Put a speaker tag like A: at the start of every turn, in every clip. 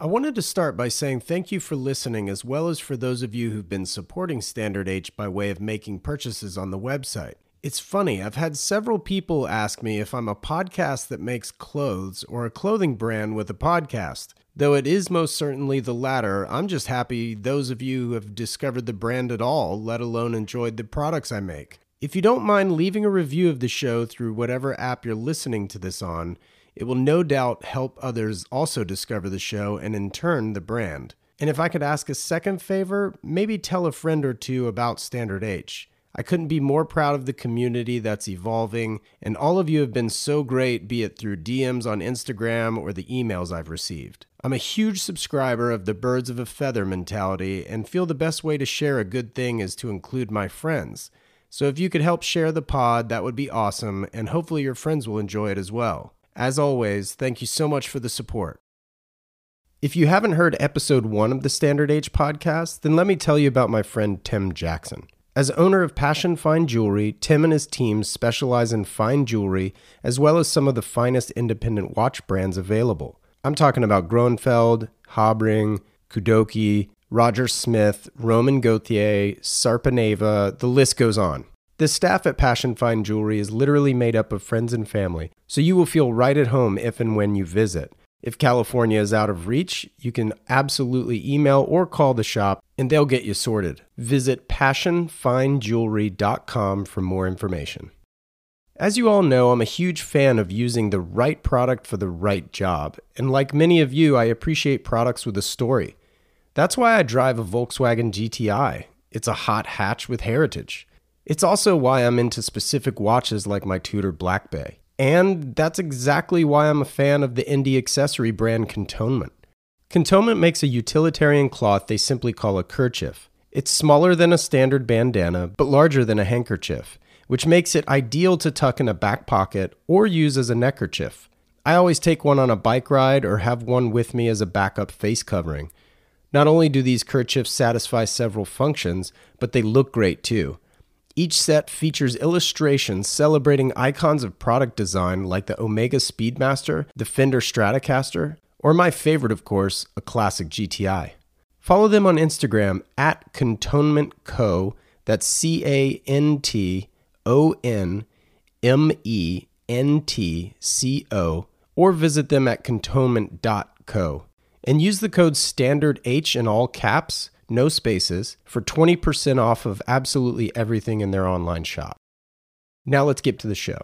A: I wanted to start by saying thank you for listening, as well as for those of you who've been supporting Standard H by way of making purchases on the website. It's funny, I've had several people ask me if I'm a podcast that makes clothes or a clothing brand with a podcast. Though it is most certainly the latter, I'm just happy those of you who have discovered the brand at all, let alone enjoyed the products I make. If you don't mind leaving a review of the show through whatever app you're listening to this on, it will no doubt help others also discover the show and in turn the brand. And if I could ask a second favor, maybe tell a friend or two about Standard H. I couldn't be more proud of the community that's evolving, and all of you have been so great, be it through DMs on Instagram or the emails I've received. I'm a huge subscriber of the birds of a feather mentality and feel the best way to share a good thing is to include my friends. So if you could help share the pod, that would be awesome, and hopefully your friends will enjoy it as well. As always, thank you so much for the support. If you haven't heard episode one of the Standard H podcast, then let me tell you about my friend Tim Jackson. As owner of Passion Fine Jewelry, Tim and his team specialize in fine jewelry as well as some of the finest independent watch brands available. I'm talking about Grönefeld, Habring, Kudoke, Roger Smith, Romain Gauthier, Sarpaneva, the list goes on. The staff at Passion Fine Jewelry is literally made up of friends and family, so you will feel right at home if and when you visit. If California is out of reach, you can absolutely email or call the shop and they'll get you sorted. Visit passionfinejewelry.com for more information. As you all know, I'm a huge fan of using the right product for the right job, and like many of you, I appreciate products with a story. That's why I drive a Volkswagen GTI. It's a hot hatch with heritage. It's also why I'm into specific watches like my Tudor Black Bay. And that's exactly why I'm a fan of the indie accessory brand Cantonment. Cantonment makes a utilitarian cloth they simply call a kerchief. It's smaller than a standard bandana, but larger than a handkerchief, which makes it ideal to tuck in a back pocket or use as a neckerchief. I always take one on a bike ride or have one with me as a backup face covering. Not only do these kerchiefs satisfy several functions, but they look great too. Each set features illustrations celebrating icons of product design like the Omega Speedmaster, the Fender Stratocaster, or my favorite, of course, a classic GTI. Follow them on Instagram at Cantonment Co. That's C A N T O N M E N T C O, or visit them at cantonment.co. And use the code STANDARDH in all caps no spaces, for 20% off of absolutely everything in their online shop. Now let's get to the show.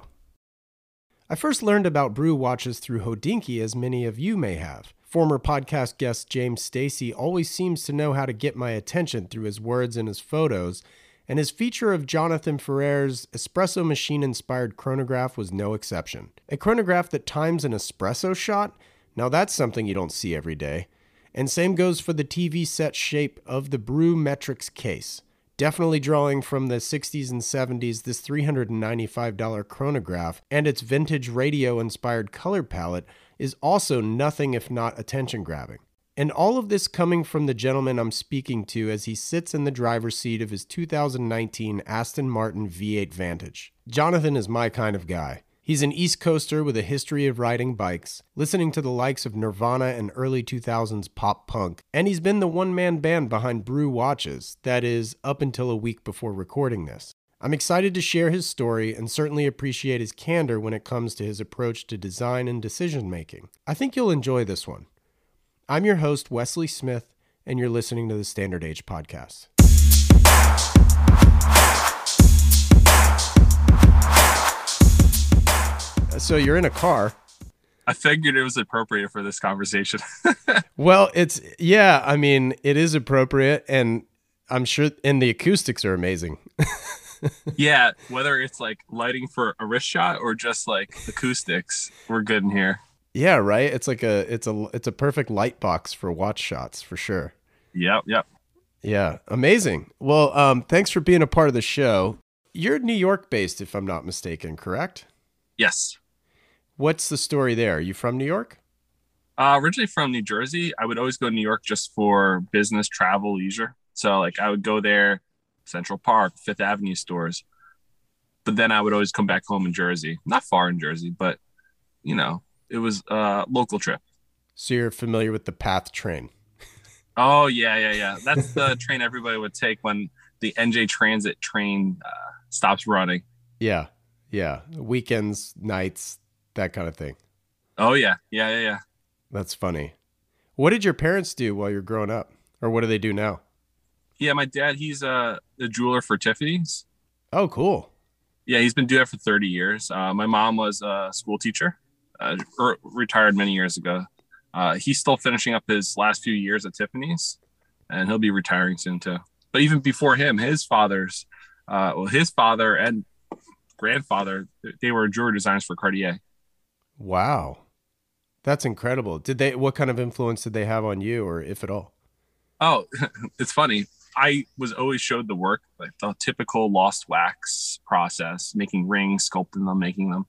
A: I first learned about Brew watches through Hodinkee, as many of you may have. Former podcast guest James Stacy always seems to know how to get my attention through his words and his photos, and his feature of Jonathan Ferrer's espresso machine inspired chronograph was no exception. A chronograph that times an espresso shot? Now that's something you don't see every day. And same goes for the TV set shape of the Brew Metrics case. Definitely drawing from the 60s and 70s, this $395 chronograph and its vintage radio inspired color palette is also nothing if not attention grabbing. And all of this coming from the gentleman I'm speaking to as he sits in the driver's seat of his 2019 Aston Martin V8 Vantage. Jonathan is my kind of guy. He's an East Coaster with a history of riding bikes, listening to the likes of Nirvana and early 2000s pop punk, and he's been the one man band behind Brew Watches, that is, up until a week before recording this. I'm excited to share his story and certainly appreciate his candor when it comes to his approach to design and decision making. I think you'll enjoy this one. I'm your host, Wesley Smith, and you're listening to the Standard H Podcast. So you're in a car.
B: I figured it was appropriate for this conversation.
A: well, it's yeah, I mean, it is appropriate and I'm sure and the acoustics are amazing.
B: yeah, whether it's like lighting for a wrist shot or just like acoustics, we're good in here.
A: Yeah, right? It's like a it's a it's a perfect light box for watch shots for sure.
B: Yep, yep.
A: Yeah, amazing. Well, um thanks for being a part of the show. You're New York based if I'm not mistaken, correct?
B: Yes.
A: What's the story there? Are you from New York?
B: Uh, originally from New Jersey. I would always go to New York just for business, travel, leisure. So like I would go there, Central Park, Fifth Avenue stores. But then I would always come back home in Jersey. Not far in Jersey, but you know, it was a local trip.
A: So you're familiar with the PATH train?
B: Oh yeah, yeah, yeah. That's the train everybody would take when the NJ Transit train uh, stops running.
A: Yeah, yeah. Weekends, nights, that kind of thing.
B: Oh yeah, yeah, yeah, yeah.
A: That's funny. What did your parents do while you're growing up, or what do they do now?
B: Yeah, my dad, he's a, a jeweler for Tiffany's.
A: Oh, cool.
B: Yeah, he's been doing it for 30 years. Uh, my mom was a school teacher, uh, er, retired many years ago. Uh, he's still finishing up his last few years at Tiffany's, and he'll be retiring soon too. But even before him, his father's, uh, well, his father and grandfather, they were jewelry designers for Cartier.
A: Wow, that's incredible. Did they? What kind of influence did they have on you, or if at all?
B: Oh, it's funny. I was always showed the work, like the typical lost wax process, making rings, sculpting them, making them,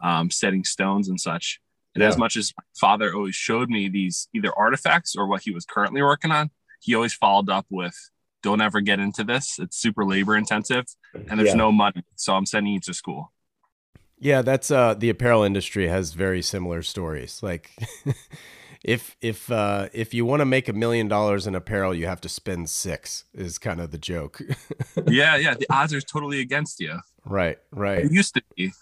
B: um, setting stones and such. And yeah. as much as father always showed me these either artifacts or what he was currently working on, he always followed up with, "Don't ever get into this. It's super labor intensive, and there's yeah. no money. So I'm sending you to school."
A: Yeah, that's uh, the apparel industry has very similar stories. Like. if if uh, if you want to make a million dollars in apparel, you have to spend six. Is kind of the joke.
B: yeah, yeah. The odds are totally against you.
A: Right, right.
B: It used to be.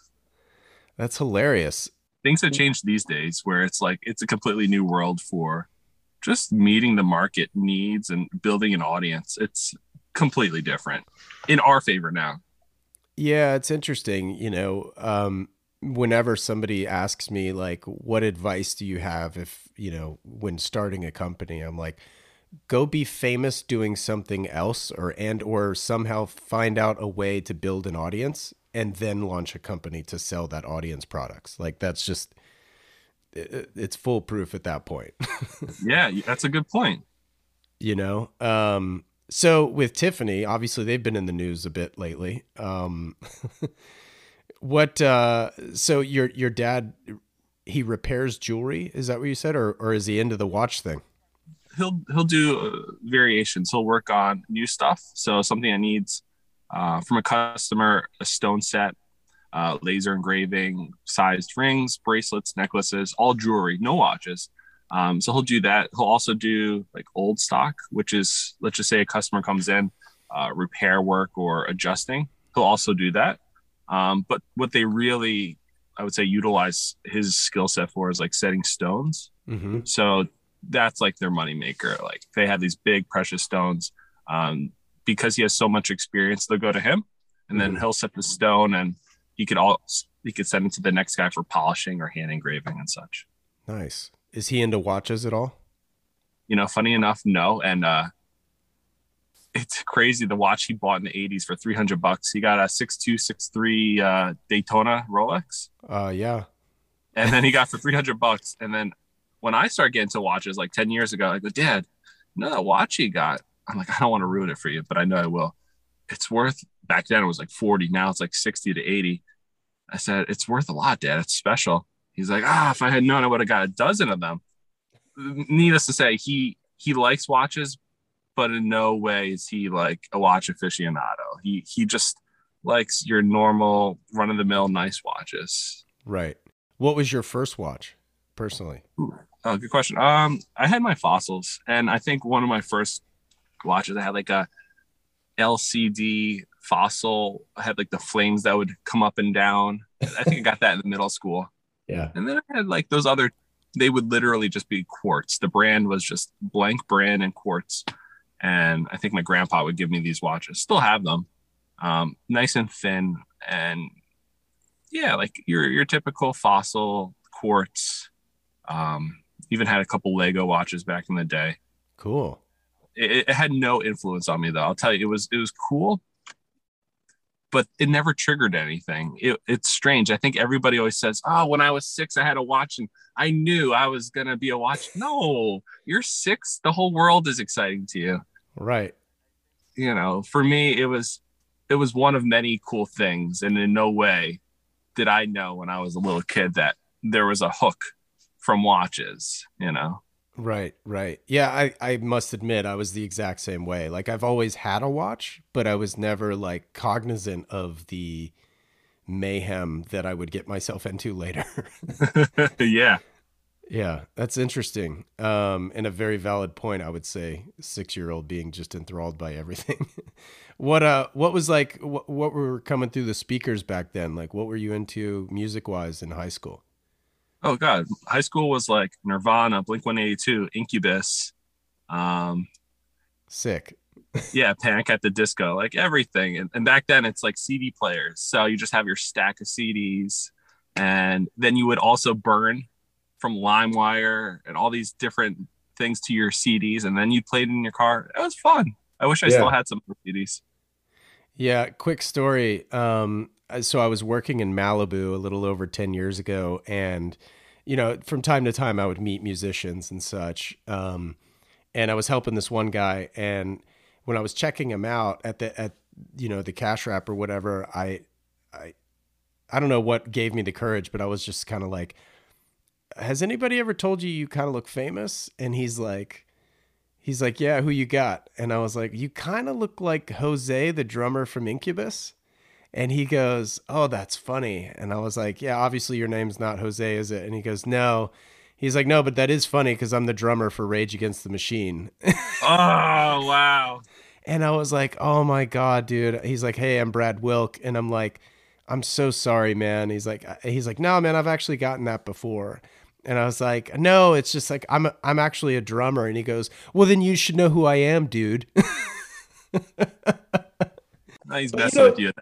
A: That's hilarious.
B: Things have changed these days, where it's like it's a completely new world for just meeting the market needs and building an audience. It's completely different in our favor now.
A: Yeah, it's interesting. You know, um, whenever somebody asks me like what advice do you have if you know when starting a company? I'm like go be famous doing something else or and or somehow find out a way to build an audience and then launch a company to sell that audience products. Like that's just it's foolproof at that point.
B: Yeah that's a good point.
A: You know um so with tiffany obviously they've been in the news a bit lately um What? Uh, so your your dad, he repairs jewelry. Is that what you said, or or is he into the watch thing?
B: He'll he'll do uh, variations. He'll work on new stuff. So something that needs uh, from a customer, a stone set, uh, laser engraving, sized rings, bracelets, necklaces, all jewelry, no watches. Um, so he'll do that. He'll also do like old stock, which is let's just say a customer comes in, uh, repair work or adjusting. He'll also do that. Um, but what they really, I would say, utilize his skill set for is like setting stones. Mm-hmm. So that's like their moneymaker. Like they have these big precious stones. Um, because he has so much experience, they'll go to him, and mm-hmm. then he'll set the stone, and he could all he could send it to the next guy for polishing or hand engraving and such.
A: Nice. Is he into watches at all?
B: You know, funny enough, no. And uh, it's crazy the watch he bought in the 80s for 300 bucks. He got a 6263 uh, Daytona Rolex.
A: Uh, yeah.
B: And then he got for 300 bucks. And then when I started getting to watches like 10 years ago, I go, Dad, you know that watch he got? I'm like, I don't want to ruin it for you, but I know I will. It's worth, back then it was like 40. Now it's like 60 to 80. I said, It's worth a lot, Dad. It's special. He's like, Ah, if I had known, I would have got a dozen of them. Needless to say, he he likes watches, but in no way is he like a watch aficionado. He he just likes your normal run of the mill nice watches.
A: Right. What was your first watch, personally?
B: Ooh, oh, good question. Um, I had my fossils, and I think one of my first watches, I had like a LCD fossil. I had like the flames that would come up and down. I think I got that in the middle school.
A: Yeah.
B: And then I had like those other. They would literally just be quartz. The brand was just blank brand and quartz and I think my grandpa would give me these watches. Still have them, um, nice and thin, and yeah, like your your typical fossil quartz. Um, even had a couple Lego watches back in the day.
A: Cool.
B: It, it had no influence on me though. I'll tell you, it was it was cool, but it never triggered anything. It, it's strange. I think everybody always says, "Oh, when I was six, I had a watch and I knew I was gonna be a watch." No, you're six. The whole world is exciting to you.
A: Right.
B: You know, for me, it was it was one of many cool things, and in no way did I know when I was a little kid that there was a hook from watches. You know.
A: Right, right. Yeah, I, I must admit I was the exact same way. Like I've always had a watch, but I was never like cognizant of the mayhem that I would get myself into later.
B: yeah.
A: Yeah, that's interesting. Um, and a very valid point, I would say. Six year old being just enthralled by everything. what uh, what was like? What, what were coming through the speakers back then? Like, what were you into music wise in high school?
B: Oh God, high school was like Nirvana, Blink One Eighty Two, Incubus. Um,
A: Sick.
B: yeah, Panic at the Disco, like everything. And, and back then, it's like CD players. So you just have your stack of CDs, and then you would also burn from LimeWire and all these different things to your CDs, and then you played in your car. It was fun. I wish I yeah. still had some CDs.
A: Yeah, quick story. Um, so I was working in Malibu a little over 10 years ago and you know, from time to time I would meet musicians and such. Um, and I was helping this one guy and when I was checking him out at the at you know, the cash wrap or whatever, I I I don't know what gave me the courage, but I was just kind of like has anybody ever told you you kind of look famous? And he's like, he's like, yeah, who you got? And I was like, you kind of look like Jose, the drummer from Incubus. And he goes, oh, that's funny. And I was like, yeah, obviously your name's not Jose, is it? And he goes, no. He's like, no, but that is funny because I'm the drummer for Rage Against the Machine.
B: oh, wow.
A: And I was like, oh my God, dude. He's like, hey, I'm Brad Wilk. And I'm like, I'm so sorry, man. He's like, he's like, no, man, I've actually gotten that before. And I was like, no, it's just like I'm I'm actually a drummer. And he goes, well, then you should know who I am, dude.
B: he's messing you know, with you.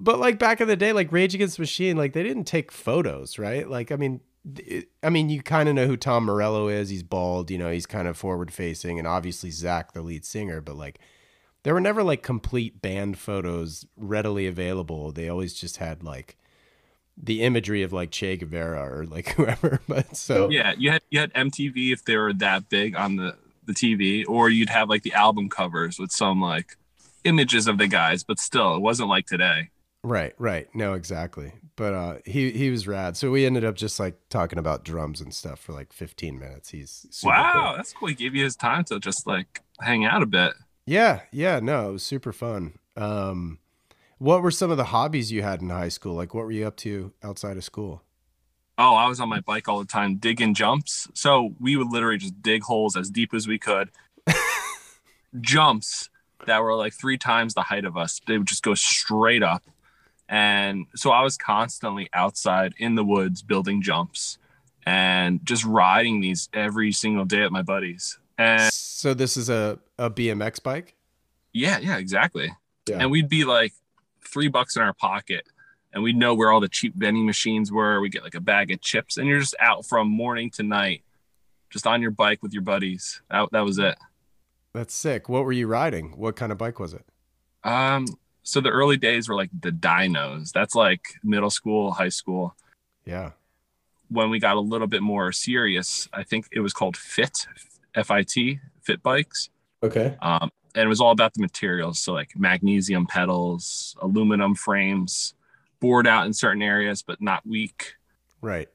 A: But like back in the day, like Rage Against Machine, like they didn't take photos, right? Like I mean, I mean, you kind of know who Tom Morello is. He's bald, you know, he's kind of forward facing, and obviously Zack, the lead singer. But like, there were never like complete band photos readily available. They always just had like the imagery of like Che Guevara or like whoever. But so
B: yeah, you had you had MTV if they were that big on the the TV, or you'd have like the album covers with some like images of the guys, but still, it wasn't like today.
A: Right, right. No, exactly. But uh, he he was rad. So we ended up just like talking about drums and stuff for like 15 minutes. He's
B: wow,
A: cool.
B: that's cool. He gave you his time to just like hang out a bit.
A: Yeah, yeah. No, it was super fun. Um, what were some of the hobbies you had in high school? Like, what were you up to outside of school?
B: Oh, I was on my bike all the time, digging jumps. So we would literally just dig holes as deep as we could. jumps that were like three times the height of us. They would just go straight up. And so I was constantly outside in the woods building jumps and just riding these every single day at my buddies. And
A: so this is a, a BMX bike?
B: Yeah, yeah, exactly. Yeah. And we'd be like three bucks in our pocket and we'd know where all the cheap vending machines were. We get like a bag of chips and you're just out from morning to night, just on your bike with your buddies. That, that was it.
A: That's sick. What were you riding? What kind of bike was it?
B: Um, so the early days were like the Dynos. That's like middle school, high school.
A: Yeah.
B: When we got a little bit more serious, I think it was called Fit, F I T, Fit bikes.
A: Okay.
B: Um, and it was all about the materials. So like magnesium pedals, aluminum frames, bored out in certain areas, but not weak.
A: Right.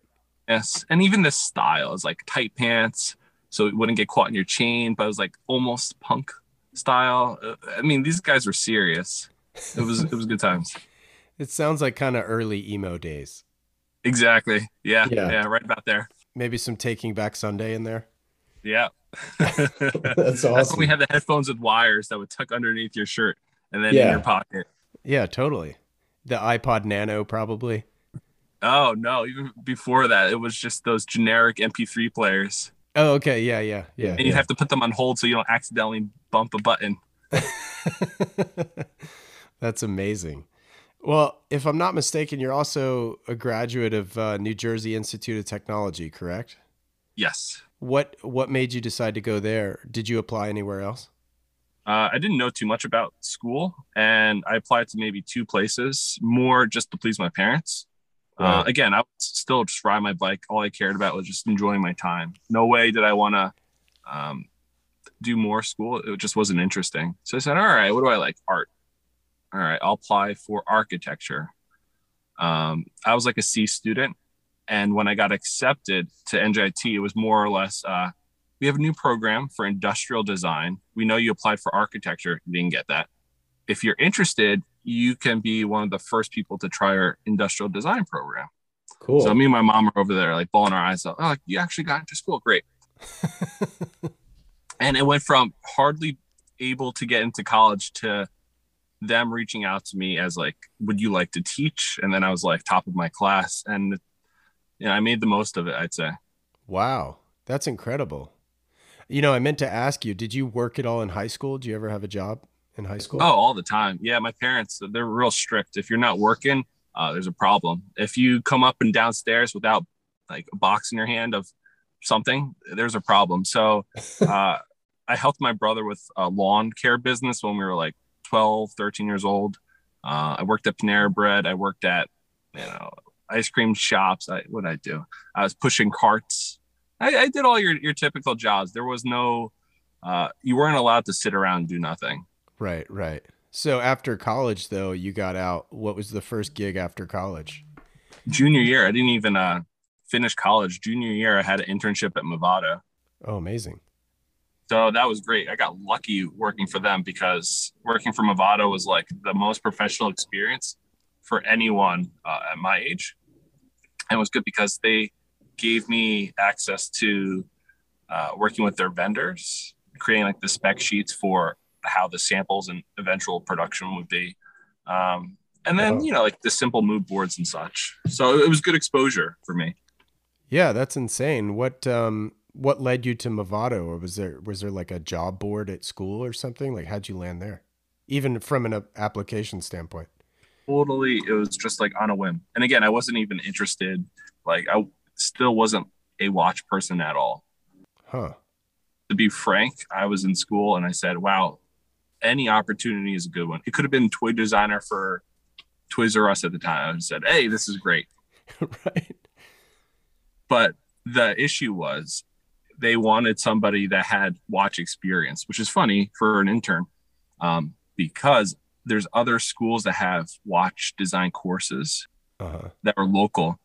B: Yes. And even the style is like tight pants. So it wouldn't get caught in your chain, but it was like almost punk style. Uh, I mean, these guys were serious. It was, it was good times.
A: It sounds like kind of early emo days.
B: Exactly. Yeah, yeah. Yeah. Right about there.
A: Maybe some Taking Back Sunday in there.
B: Yeah. That's awesome. That's when we had the headphones with wires that would tuck underneath your shirt and then yeah. in your pocket.
A: Yeah, totally. The iPod Nano, probably.
B: Oh no! Even before that, it was just those generic MP3 players.
A: Oh, okay. Yeah, yeah, yeah.
B: And you
A: yeah.
B: have to put them on hold so you don't accidentally bump a button.
A: That's amazing. Well, if I'm not mistaken, you're also a graduate of uh, New Jersey Institute of Technology, correct?
B: Yes.
A: What What made you decide to go there? Did you apply anywhere else?
B: Uh, I didn't know too much about school, and I applied to maybe two places, more just to please my parents. Uh, right. Uh, again, I was still just ride my bike. All I cared about was just enjoying my time. No way did I want to um, do more school. It just wasn't interesting. So I said, "All right, what do I like? Art. All right, I'll apply for architecture." Um, I was like a C student, and when I got accepted to NJIT, it was more or less uh, we have a new program for industrial design. We know you applied for architecture, you didn't get that. If you're interested, you can be one of the first people to try our industrial design program.
A: Cool.
B: So me and my mom are over there like bawling our eyes out. Oh, you actually got into school. Great. and it went from hardly able to get into college to them reaching out to me as like, would you like to teach? And then I was like top of my class. And you know, I made the most of it, I'd say.
A: Wow. That's incredible. You know, I meant to ask you, did you work at all in high school? Do you ever have a job in high school?
B: Oh, all the time. Yeah, my parents, they're real strict. If you're not working, uh, there's a problem. If you come up and downstairs without like a box in your hand of something, there's a problem. So uh, I helped my brother with a lawn care business when we were like 12, 13 years old. Uh, I worked at Panera Bread. I worked at, you know, ice cream shops. I, what did I do? I was pushing carts. I, I did all your, your typical jobs. There was no, uh, you weren't allowed to sit around and do nothing.
A: Right, right. So after college, though, you got out. What was the first gig after college?
B: Junior year, I didn't even uh, finish college. Junior year, I had an internship at Movado.
A: Oh, amazing.
B: So that was great. I got lucky working for them because working for Movado was like the most professional experience for anyone uh, at my age. And it was good because they gave me access to uh, working with their vendors, creating like the spec sheets for how the samples and eventual production would be. Um, and then, you know, like the simple mood boards and such. So it was good exposure for me.
A: Yeah, that's insane. What um what led you to Movado or was there was there like a job board at school or something? Like how'd you land there? Even from an application standpoint.
B: Totally, it was just like on a whim. And again, I wasn't even interested. Like I still wasn't a watch person at all.
A: Huh.
B: To be frank, I was in school and I said, "Wow, any opportunity is a good one. It could have been toy designer for Toys R Us at the time. I said, "Hey, this is great."
A: right.
B: But the issue was they wanted somebody that had watch experience, which is funny for an intern, um, because there's other schools that have watch design courses uh-huh. that are local.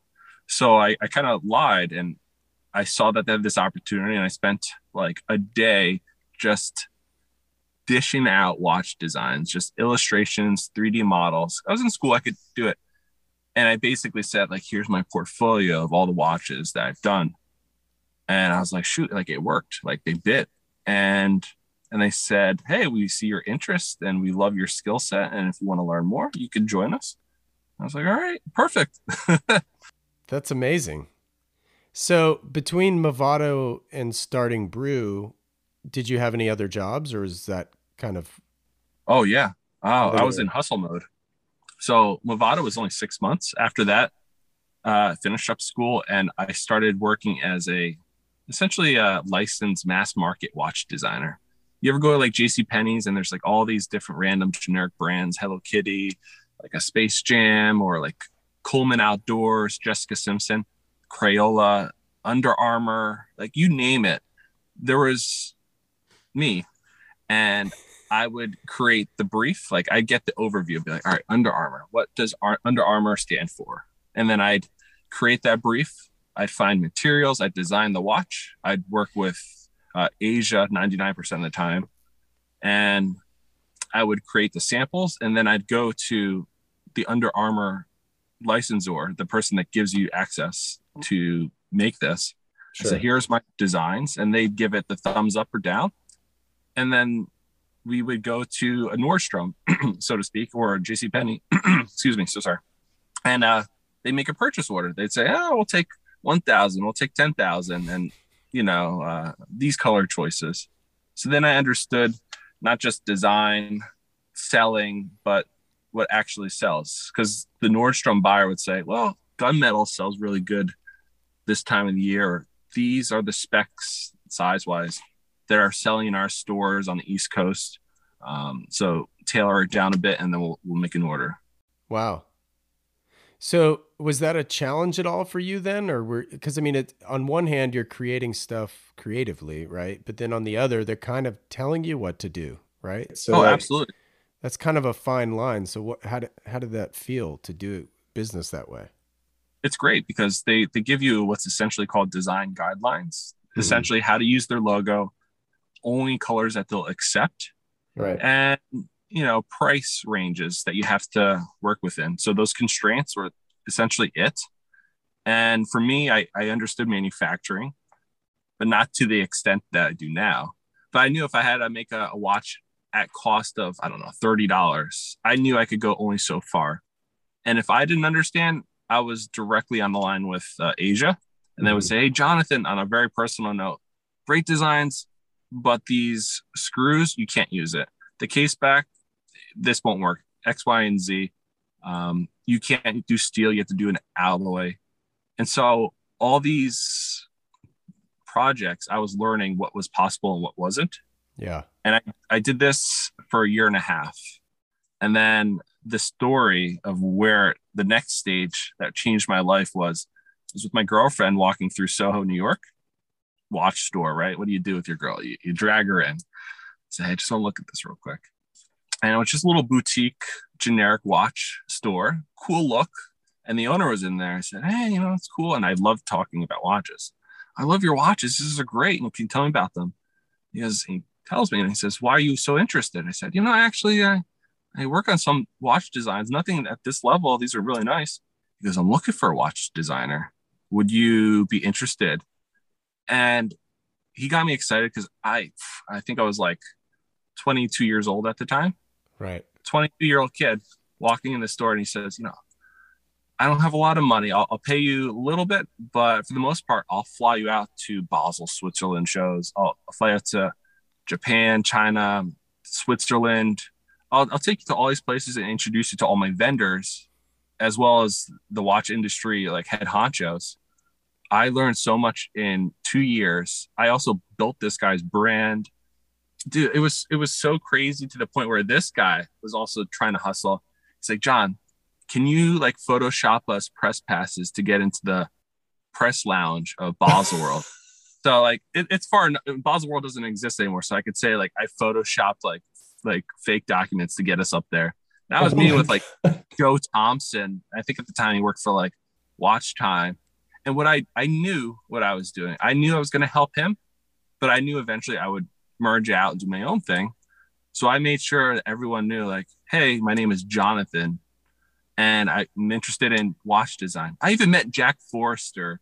B: So I, I kind of lied and I saw that they had this opportunity, and I spent like a day just dishing out watch designs, just illustrations, 3D models. I was in school, I could do it. And I basically said, like, here's my portfolio of all the watches that I've done. And I was like, shoot, like it worked. Like they bit. And and they said, Hey, we see your interest and we love your skill set. And if you want to learn more, you can join us. I was like, all right, perfect.
A: That's amazing. So between Movado and starting Brew, did you have any other jobs or is that kind of.
B: Oh yeah. Oh, I was in hustle mode. So Movado was only six months. After that, uh, finished up school and I started working as a essentially a licensed mass market watch designer. You ever go to like J.C. Penney's and there's like all these different random generic brands, Hello Kitty, like a Space Jam, or like Coleman Outdoors, Jessica Simpson, Crayola, Under Armour, like you name it. There was me, and I would create the brief. Like I'd get the overview, be like, all right, Under Armour. What does Ar- Under Armour stand for? And then I'd create that brief. I'd find materials. I'd design the watch. I'd work with uh, Asia 99% of the time. And I would create the samples. And then I'd go to the Under Armour licensor, the person that gives you access to make this. Sure. So here's my designs. And they'd give it the thumbs up or down. And then we would go to a Nordstrom, so to speak, or a JC Penney. excuse me, so sorry. And uh, they make a purchase order. They'd say, "Oh, we'll take one thousand, we'll take ten thousand, and you know uh, these color choices." So then I understood not just design, selling, but what actually sells. Because the Nordstrom buyer would say, "Well, gunmetal sells really good this time of the year. These are the specs size wise." that are selling in our stores on the East Coast. Um, so tailor it down a bit, and then we'll we'll make an order.
A: Wow. So was that a challenge at all for you then, or were because I mean, it, on one hand you're creating stuff creatively, right? But then on the other, they're kind of telling you what to do, right?
B: So oh, like, absolutely.
A: That's kind of a fine line. So what? How did how did that feel to do business that way?
B: It's great because they they give you what's essentially called design guidelines. Mm-hmm. Essentially, how to use their logo, only colors that they'll accept.
A: Right.
B: And you know, price ranges that you have to work within. So those constraints were essentially it. And for me, I, I understood manufacturing, but not to the extent that I do now. But I knew if I had to make a, a watch at cost of, I don't know, $30, I knew I could go only so far. And if I didn't understand, I was directly on the line with uh, Asia. And they would mm-hmm. say, Hey, Jonathan, on a very personal note, great designs, but these screws, you can't use it. The case back, this won't work. X, Y, and Z. Um, you can't do steel, you have to do an alloy. And so all these projects, I was learning what was possible and what wasn't.
A: Yeah.
B: And I, I did this for a year and a half. And then the story of where the next stage that changed my life was was with my girlfriend walking through Soho, New York, watch store, right? What do you do with your girl? You, you drag her in. Say, hey, I just want to look at this real quick. And it was just a little boutique generic watch store, cool look. And the owner was in there. I said, Hey, you know, it's cool. And I love talking about watches. I love your watches. This is great. And can you tell me about them? He goes, he tells me and he says, Why are you so interested? I said, You know, actually, I, I work on some watch designs, nothing at this level. These are really nice. He goes, I'm looking for a watch designer. Would you be interested? And he got me excited because I I think I was like 22 years old at the time.
A: Right.
B: 22 year old kid walking in the store and he says, you know, I don't have a lot of money. I'll, I'll, pay you a little bit, but for the most part, I'll fly you out to Basel, Switzerland shows. I'll, I'll fly out to Japan, China, Switzerland. I'll, I'll take you to all these places and introduce you to all my vendors, as well as the watch industry, like head honchos. I learned so much in two years. I also built this guy's brand dude, it was it was so crazy to the point where this guy was also trying to hustle. He's like, John, can you like Photoshop us press passes to get into the press lounge of Baselworld? so like it, it's far Baselworld doesn't exist anymore. So I could say like I photoshopped like like fake documents to get us up there. That was me with like Joe Thompson. I think at the time he worked for like WatchTime. And what I I knew what I was doing. I knew I was going to help him, but I knew eventually I would merge out and do my own thing. So I made sure everyone knew, like, hey, my name is Jonathan, and I'm interested in watch design. I even met Jack Forster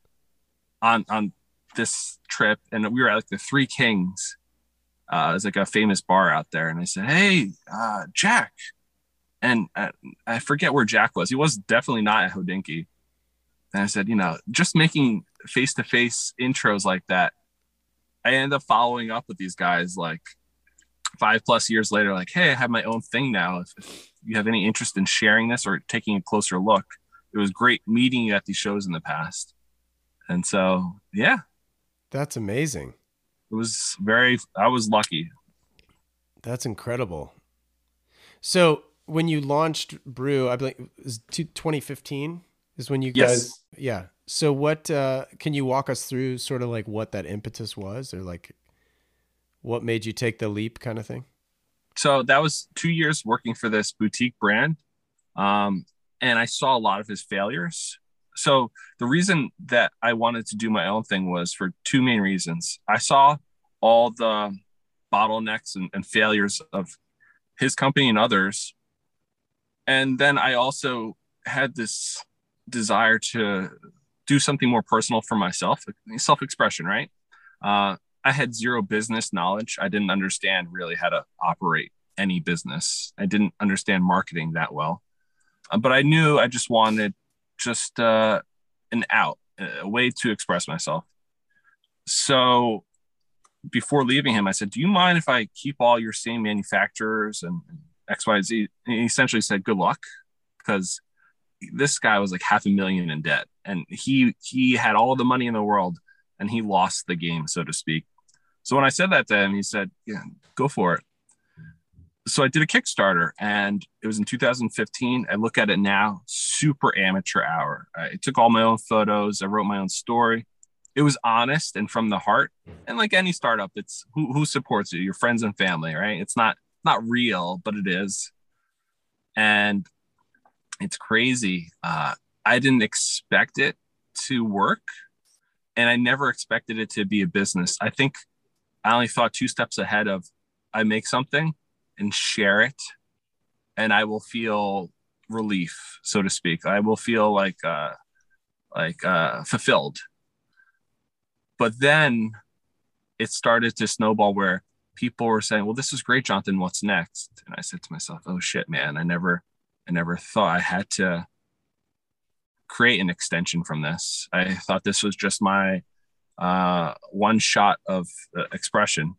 B: on on this trip, and we were at like the Three Kings. Uh, it's like a famous bar out there, and I said, "Hey, uh, Jack," and uh, I forget where Jack was. He was definitely not at Hodinkee. And I said, you know, just making face to face intros like that I end up following up with these guys like five plus years later, like, hey, I have my own thing now. If, if, you have any interest in sharing this or taking a closer look, it was great meeting you at these shows in the past. And so, yeah.
A: That's amazing.
B: It was very, I was lucky.
A: That's incredible. So, when you launched Brew, I believe it was 2015 is when you guys, yes. yeah. So what uh, can you walk us through sort of like what that impetus was or like what made you take the leap kind of thing?
B: So that was two years working for this boutique brand. Um, and I saw a lot of his failures. So the reason that I wanted to do my own thing was for two main reasons. I saw all the bottlenecks and, and failures of his company and others. And then I also had this desire to do something more personal for myself, self expression, right? Uh, I had zero business knowledge. I didn't understand really how to operate any business. I didn't understand marketing that well, uh, but I knew I just wanted just uh, an out, a way to express myself. So before leaving him, I said, "Do you mind if I keep all your same manufacturers and X, Y, Z?" And he essentially said, "Good luck," because this guy was like half a million in debt and he he had all the money in the world and he lost the game so to speak. So when i said that to him he said yeah go for it. So i did a kickstarter and it was in 2015 i look at it now super amateur hour. I took all my own photos i wrote my own story. It was honest and from the heart. And like any startup it's who, who supports you? Your friends and family right? It's not not real but it is. And it's crazy. Uh, I didn't expect it to work, and I never expected it to be a business. I think I only thought two steps ahead of I make something and share it, and I will feel relief, so to speak. I will feel like uh, like uh, fulfilled. But then it started to snowball where people were saying, "Well, this is great, Jonathan. What's next?" And I said to myself, "Oh shit, man! I never, I never thought I had to create an extension from this. I thought this was just my uh, one shot of uh, expression."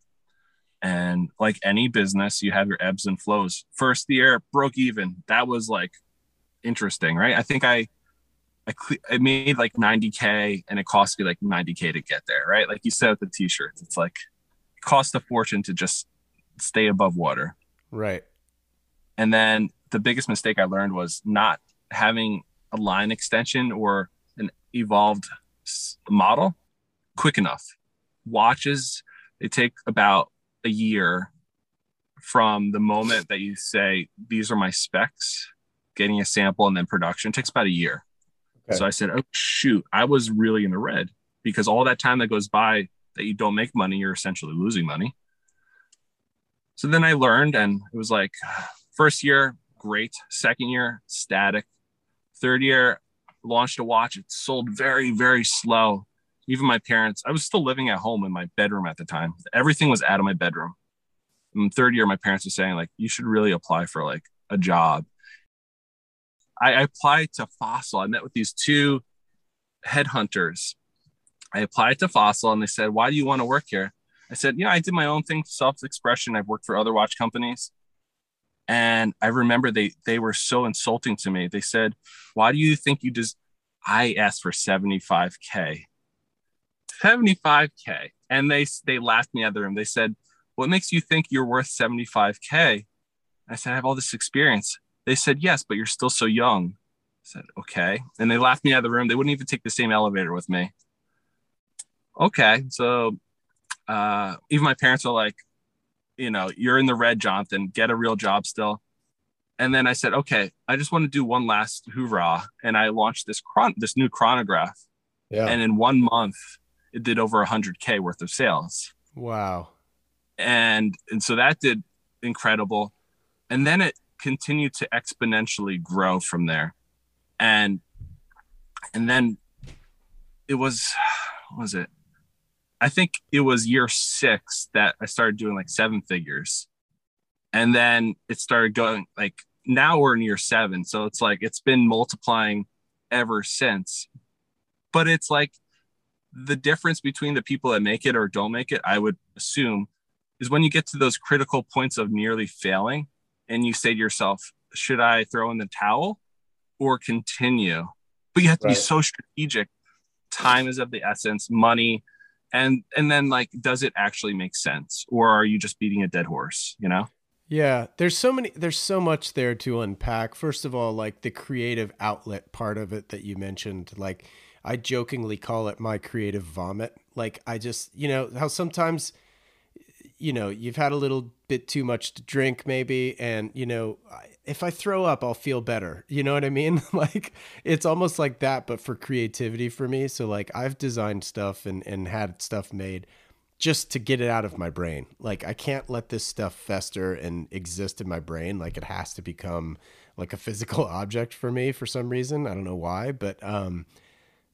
B: And like any business, you have your ebbs and flows. First year broke even. That was like interesting, right? I think I I, I made like 90k and it cost me like 90k to get there, right? Like you said with the t-shirts, it's like it cost a fortune to just stay above water.
A: Right.
B: And then the biggest mistake I learned was not having a line extension or an evolved model quick enough. Watches, they take about a year from the moment that you say, these are my specs, getting a sample and then production it takes about a year. Okay. So I said, oh, shoot, I was really in the red because all that time that goes by that you don't make money, you're essentially losing money. So then I learned, and it was like first year, great. Second year, static. Third year, launched a watch. It sold very, very slow. Even my parents, I was still living at home in my bedroom at the time. Everything was out of my bedroom. In third year, my parents were saying, like, you should really apply for like a job I applied to Fossil. I met with these two headhunters. I applied to Fossil and they said, Why do you want to work here? I said, Yeah, I did my own thing, self expression. I've worked for other watch companies. And I remember they they were so insulting to me. They said, Why do you think you just I asked for 75K. 75K. And they they laughed me out of the room. They said, What makes you think you're worth 75K? I said, I have all this experience. They said, Yes, but you're still so young. I said, Okay. And they laughed me out of the room. They wouldn't even take the same elevator with me. Okay. So uh, even my parents were like, You know, you're in the red, Jonathan, get a real job still. And then I said, Okay, I just want to do one last hoorah. And I launched this, chron- this new chronograph. Yeah. And in one month, it did over 100K worth of sales.
A: Wow.
B: And, and so that did incredible. And then it continued to exponentially grow from there. And and then it was was it? I think it was year six that I started doing like seven figures. And then it started going like now we're in year seven. So it's like it's been multiplying ever since. But it's like the difference between the people that make it or don't make it, I would assume, is when you get to those critical points of nearly failing, and you say to yourself, should I throw in the towel or continue? But you have to right. be so strategic. Time is of the essence, money, and and then like, does it actually make sense, or are you just beating a dead horse? You know?
A: Yeah, there's so many there's so much there to unpack. First of all, like the creative outlet part of it that you mentioned, like I jokingly call it my creative vomit. Like I just, you know, how sometimes you know, you've had a little bit too much to drink maybe and you know, if I throw up, I'll feel better. You know what I mean? like it's almost like that but for creativity for me. So like I've designed stuff and and had stuff made just to get it out of my brain. Like I can't let this stuff fester and exist in my brain. Like it has to become like a physical object for me for some reason. I don't know why, but um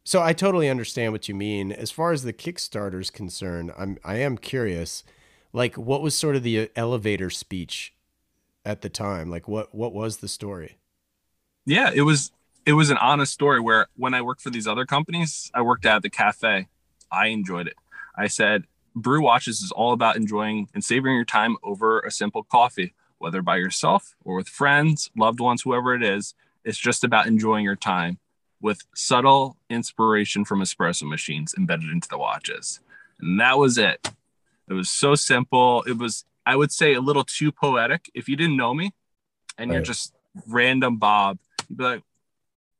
A: so I totally understand what you mean. As far as the kickstarter's concerned, I'm I am curious like what was sort of the uh, elevator speech at the time? Like what what was the story?
B: Yeah it was it was an honest story where when i worked for these other companies i worked at the cafe. I enjoyed it. I said brew watches is all about enjoying and savoring your time over a simple coffee whether by yourself or with friends loved ones whoever it is. It's just about enjoying your time with subtle inspiration from espresso machines embedded into the watches. And that was it it was so simple. It was, I would say, a little too poetic. If you didn't know me and right. you're just random Bob, you'd be like,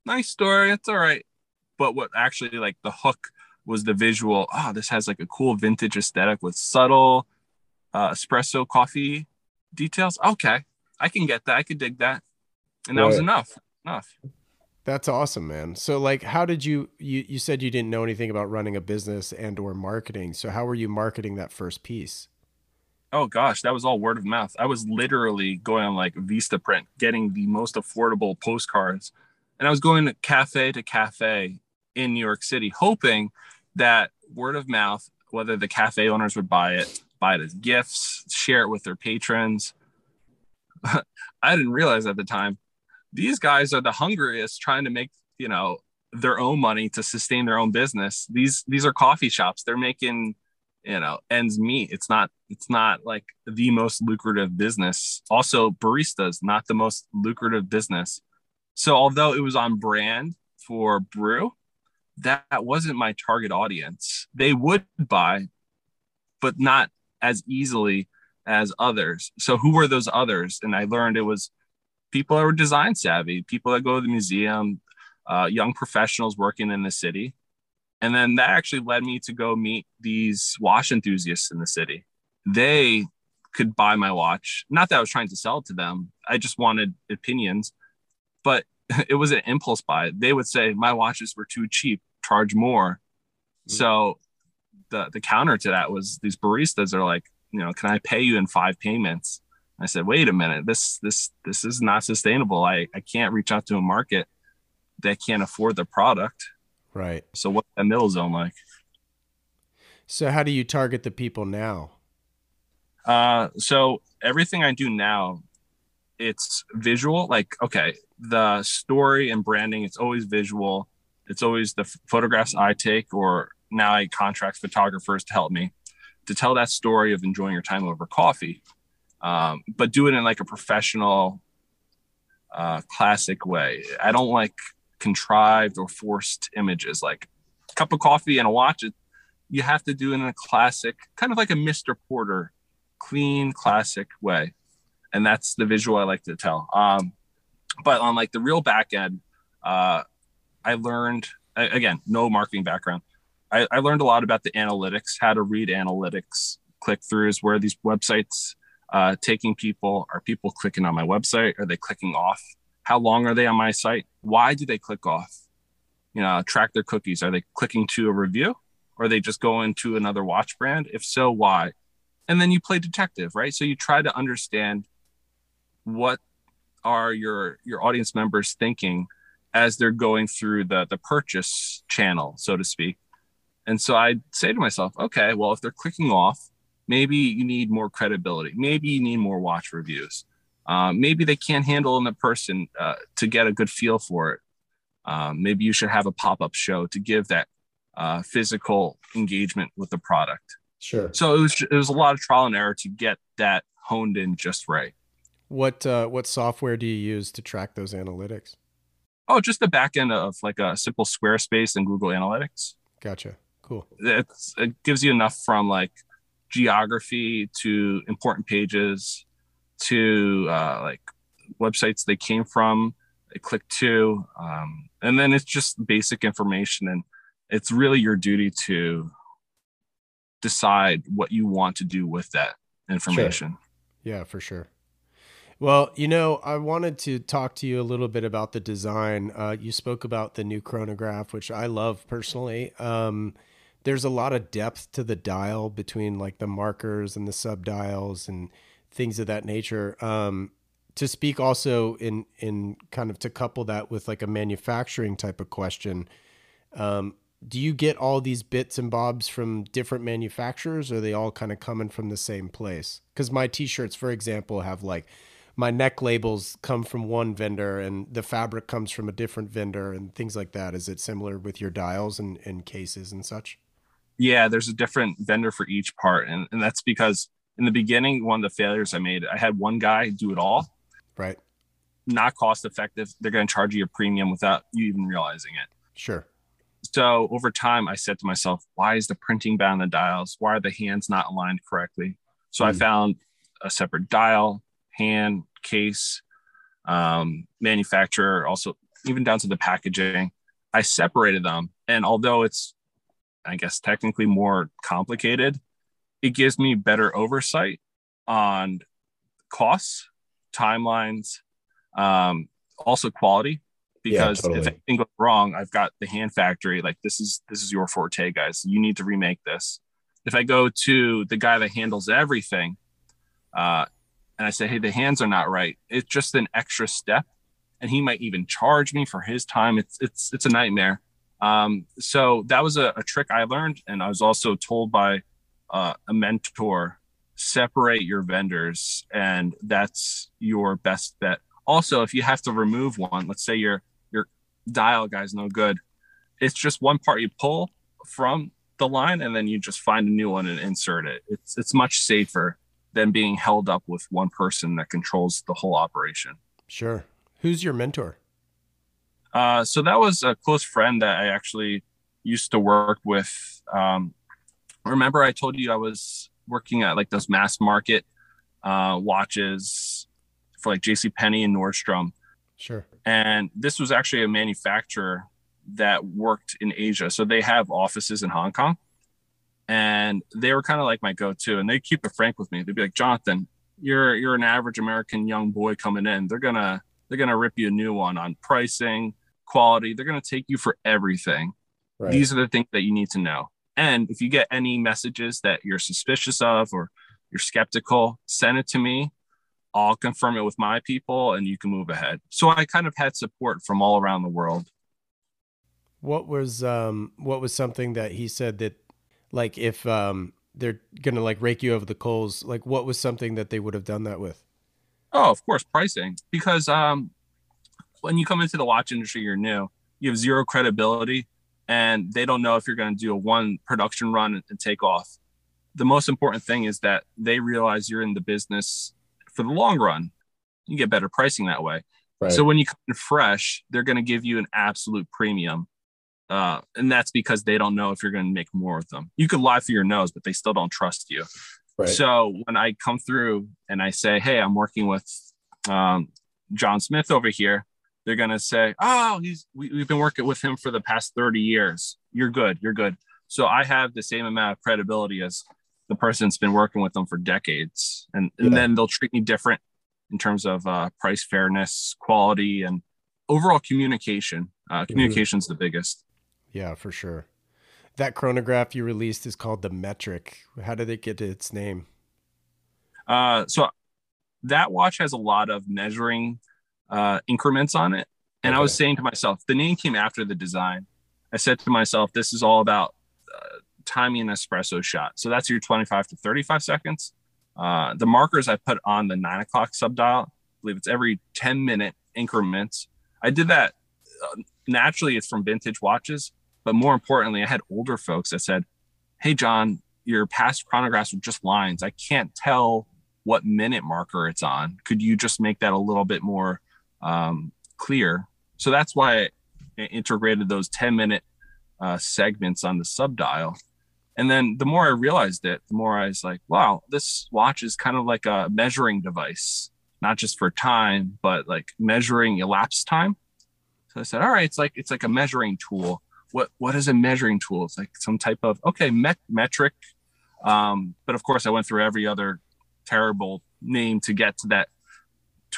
B: nice story. It's all right. But what actually, like, the hook was the visual. Oh, this has like a cool vintage aesthetic with subtle uh, espresso coffee details. Okay. I can get that. I could dig that. And that right. was enough. Enough.
A: That's awesome, man. So like how did you you you said you didn't know anything about running a business and or marketing. So how were you marketing that first piece?
B: Oh gosh, that was all word of mouth. I was literally going on like Vistaprint, getting the most affordable postcards. And I was going to cafe to cafe in New York City, hoping that word of mouth, whether the cafe owners would buy it, buy it as gifts, share it with their patrons. I didn't realize at the time these guys are the hungriest trying to make, you know, their own money to sustain their own business. These these are coffee shops. They're making, you know, ends meet. It's not it's not like the most lucrative business. Also, baristas not the most lucrative business. So although it was on brand for brew, that wasn't my target audience. They would buy, but not as easily as others. So who were those others? And I learned it was people that were design savvy, people that go to the museum, uh, young professionals working in the city. And then that actually led me to go meet these watch enthusiasts in the city. They could buy my watch. Not that I was trying to sell it to them. I just wanted opinions, but it was an impulse buy. They would say my watches were too cheap, charge more. Mm-hmm. So the the counter to that was these baristas are like, you know, can I pay you in five payments? I said, wait a minute, this this this is not sustainable. I I can't reach out to a market that can't afford the product.
A: Right.
B: So what's that middle zone like?
A: So how do you target the people now?
B: Uh, so everything I do now, it's visual. Like, okay, the story and branding, it's always visual. It's always the photographs I take, or now I contract photographers to help me to tell that story of enjoying your time over coffee, um, but do it in like a professional, uh, classic way. I don't like contrived or forced images like a cup of coffee and a watch. It, you have to do it in a classic, kind of like a Mr. Porter, clean, classic way. And that's the visual I like to tell. Um, but on like the real back end, uh, I learned again, no marketing background. I, I learned a lot about the analytics, how to read analytics, click throughs, where these websites uh, taking people. Are people clicking on my website? Are they clicking off? How long are they on my site? Why do they click off? You know, track their cookies. Are they clicking to a review? Or are they just going to another watch brand? If so, why? And then you play detective, right? So you try to understand what are your your audience members thinking as they're going through the the purchase channel, so to speak. And so I say to myself, okay, well, if they're clicking off, maybe you need more credibility. Maybe you need more watch reviews. Uh, maybe they can't handle in the person uh, to get a good feel for it. Um, maybe you should have a pop up show to give that uh, physical engagement with the product.
A: Sure.
B: So it was it was a lot of trial and error to get that honed in just right.
A: What uh, what software do you use to track those analytics?
B: Oh, just the back end of like a simple Squarespace and Google Analytics.
A: Gotcha. Cool.
B: It's, it gives you enough from like geography to important pages to uh, like websites they came from, they click to, um, and then it's just basic information. And it's really your duty to decide what you want to do with that information.
A: Sure. Yeah, for sure. Well, you know, I wanted to talk to you a little bit about the design. Uh, you spoke about the new chronograph, which I love personally. Um, there's a lot of depth to the dial between like the markers and the sub dials and things of that nature. Um, to speak also in in kind of to couple that with like a manufacturing type of question, um, do you get all these bits and bobs from different manufacturers, or are they all kind of coming from the same place? Because my T-shirts, for example, have like my neck labels come from one vendor and the fabric comes from a different vendor and things like that. Is it similar with your dials and, and cases and such?
B: Yeah, there's a different vendor for each part. And, and that's because in the beginning, one of the failures I made, I had one guy do it all.
A: Right.
B: Not cost effective. They're going to charge you a premium without you even realizing it.
A: Sure.
B: So over time, I said to myself, why is the printing bound the dials? Why are the hands not aligned correctly? So mm. I hmm. found a separate dial, hand, case, um, manufacturer, also even down to the packaging. I separated them. And although it's I guess technically more complicated, it gives me better oversight on costs, timelines, um, also quality. Because yeah, totally. if anything goes wrong, I've got the hand factory. Like this is this is your forte, guys. You need to remake this. If I go to the guy that handles everything, uh, and I say, hey, the hands are not right, it's just an extra step, and he might even charge me for his time. It's it's it's a nightmare Um, so that was a, a, trick I learned, and I was also told by uh, a mentor: separate your vendors, and that's your best bet. Also, if you have to remove one, let's say your your dial guy's no good, it's just one part you pull from the line, and then you just find a new one and insert it. It's it's much safer than being held up with one person that controls the whole operation.
A: Sure. Who's your mentor?
B: Uh, so that was a close friend that I actually used to work with. Um, remember, I told you I was working at like those mass market uh, watches for like J.C. Penney and Nordstrom.
A: Sure.
B: And this was actually a manufacturer that worked in Asia. So they have offices in Hong Kong. And they were kind of like my go-to. And they keep it frank with me. They'd be like, Jonathan, you're you're an average American young boy coming in. They're gonna they're gonna rip you a new one on pricing, quality. They're going to take you for everything. Right. These are the things that you need to know. And if you get any messages that you're suspicious of or you're skeptical, send it to me. I'll confirm it with my people and you can move ahead. So I kind of had support from all around the world.
A: What was um what was something that he said that like if um they're gonna like rake you over the coals, like what was something that they would have done that with?
B: Oh, of course, pricing. Because um when you come into the watch industry, you're new, you have zero credibility, and they don't know if you're going to do a one production run and take off. The most important thing is that they realize you're in the business for the long run. You get better pricing that way. Right. So when you come in fresh, they're going to give you an absolute premium. Uh, and that's because they don't know if you're going to make more with them. You could lie through your nose, but they still don't trust you. Right. So when I come through and I say, "Hey, I'm working with um, John Smith over here," they're going to say, "Oh, he's we, have been working with him for the past 30 years. You're good. You're good." So I have the same amount of credibility as the person that's been working with them for decades, and and yeah. then they'll treat me different in terms of uh, price fairness, quality, and overall communication. Uh, communication mm-hmm. the biggest.
A: Yeah, for sure. That chronograph you released is called the Metric. How did it get its name?
B: Uh, so that watch has a lot of measuring uh, increments on it. And okay. I was saying to myself, the name came after the design. I said to myself, this is all about uh, timing an espresso shot. So that's your 25 to 35 seconds. Uh, the markers I put on the nine o'clock subdial, I believe it's every 10 minute increments. I did that uh, naturally, it's from vintage watches. But more importantly, I had older folks that said, Hey, John, your past chronographs are just lines. I can't tell what minute marker it's on. Could you just make that a little bit more um, clear. So that's why I integrated those 10 minute uh, segments on the subdial. And then the more I realized it, the more I was like, wow, this watch is kind of like a measuring device, not just for time, but like measuring elapsed time. So I said, all right, it's like it's like a measuring tool. What what is a measuring tool? It's like some type of okay met- metric. Um, but of course, I went through every other terrible name to get to that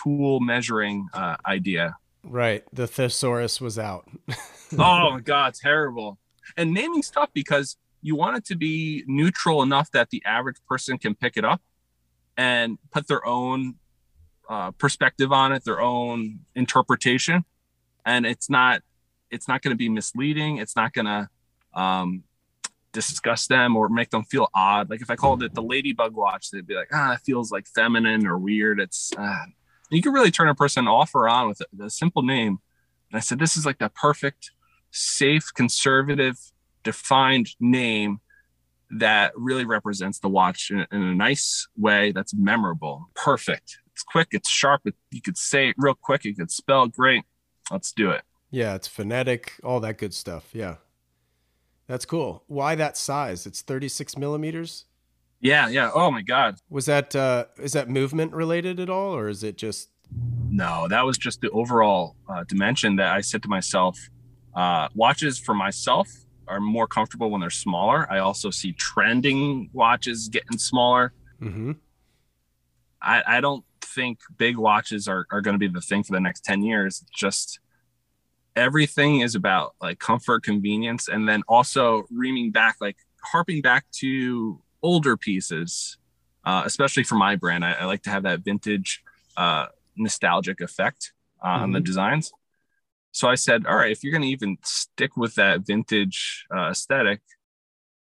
B: tool measuring uh, idea.
A: Right. The thesaurus was out.
B: oh my God, terrible. And naming stuff because you want it to be neutral enough that the average person can pick it up and put their own uh, perspective on it, their own interpretation. And it's not, it's not going to be misleading. It's not going to um, disgust them or make them feel odd. Like if I called it the ladybug watch, they'd be like, ah, it feels like feminine or weird. It's uh, you can really turn a person off or on with a, a simple name. And I said, this is like the perfect, safe, conservative, defined name that really represents the watch in, in a nice way that's memorable. Perfect. It's quick, it's sharp. It, you could say it real quick, you could spell great. Let's do it.
A: Yeah, it's phonetic, all that good stuff. Yeah. That's cool. Why that size? It's 36 millimeters.
B: Yeah, yeah. Oh my god.
A: Was that uh is that movement related at all or is it just
B: No, that was just the overall uh, dimension that I said to myself uh watches for myself are more comfortable when they're smaller. I also see trending watches getting smaller. Mm-hmm. I, I don't think big watches are, are going to be the thing for the next 10 years. Just everything is about like comfort, convenience, and then also reaming back, like harping back to older pieces, uh, especially for my brand. I, I, like to have that vintage uh, nostalgic effect uh, mm-hmm. on the designs. So I said, all right, if you're going to even stick with that vintage uh, aesthetic,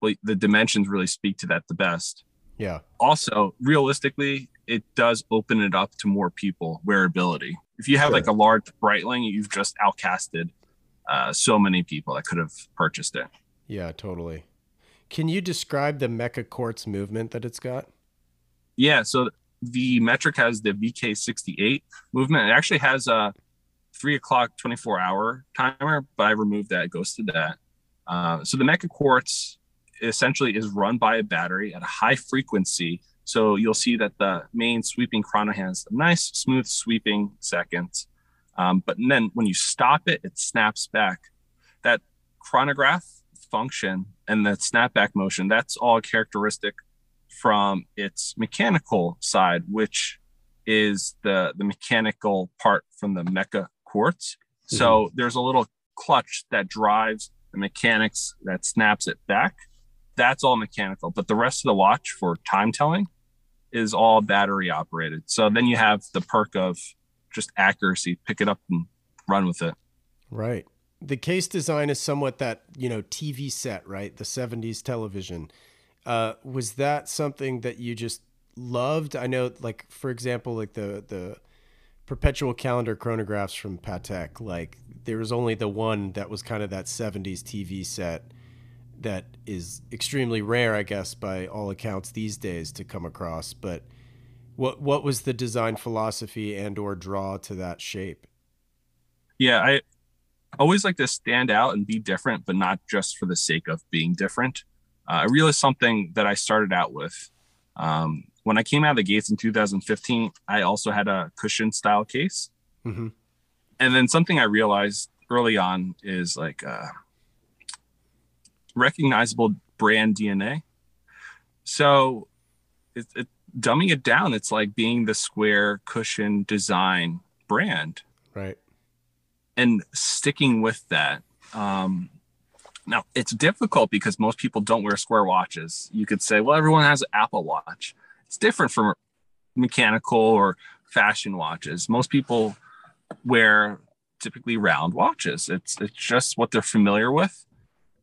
B: well, the dimensions really speak to that the best.
A: Yeah.
B: Also, realistically, it does open it up to more people wearability. If you have
A: Sure.
B: like a large Breitling, you've just outcasted uh, so many people that could have purchased it.
A: Yeah, totally. Can you describe the Mecha Quartz movement that it's got?
B: Yeah, so the metric has the VK68 movement. It actually has a three o'clock 24 hour timer, but I removed that, ghosted that. Uh, so the Mecha Quartz essentially is run by a battery at a high frequency. So you'll see that the main sweeping chrono has a nice, smooth sweeping seconds. Um, but then when you stop it, it snaps back. That chronograph function and that snapback motion, that's all characteristic from its mechanical side, which is the the mechanical part from the mecha quartz. So mm-hmm. there's a little clutch that drives the mechanics that snaps it back. That's all mechanical, but the rest of the watch for time telling is all battery operated. So then you have the perk of just accuracy, pick it up and run with it.
A: Right. The case design is somewhat that, you know, TV set, right? The 70s television. Uh, was that something that you just loved? I know, like, for example, like the, the perpetual calendar chronographs from Patek, like, there was only the one that was kind of that 70s TV set that is extremely rare, I guess, by all accounts these days to come across. But what what was the design philosophy and or draw to that shape?
B: Yeah, I always like to stand out and be different, but not just for the sake of being different. Uh, I realized something that I started out with. Um, when I came out of the gates in 2015, I also had a cushion style case.
A: Mm-hmm.
B: And then something I realized early on is like uh, recognizable brand DNA. So it, it, dumbing it down, it's like being the square cushion design brand
A: Right.
B: And sticking with that. Um, now it's difficult because most people don't wear square watches. You could say, well, everyone has an Apple Watch. It's different from mechanical or fashion watches. Most people wear typically round watches. It's it's just what they're familiar with,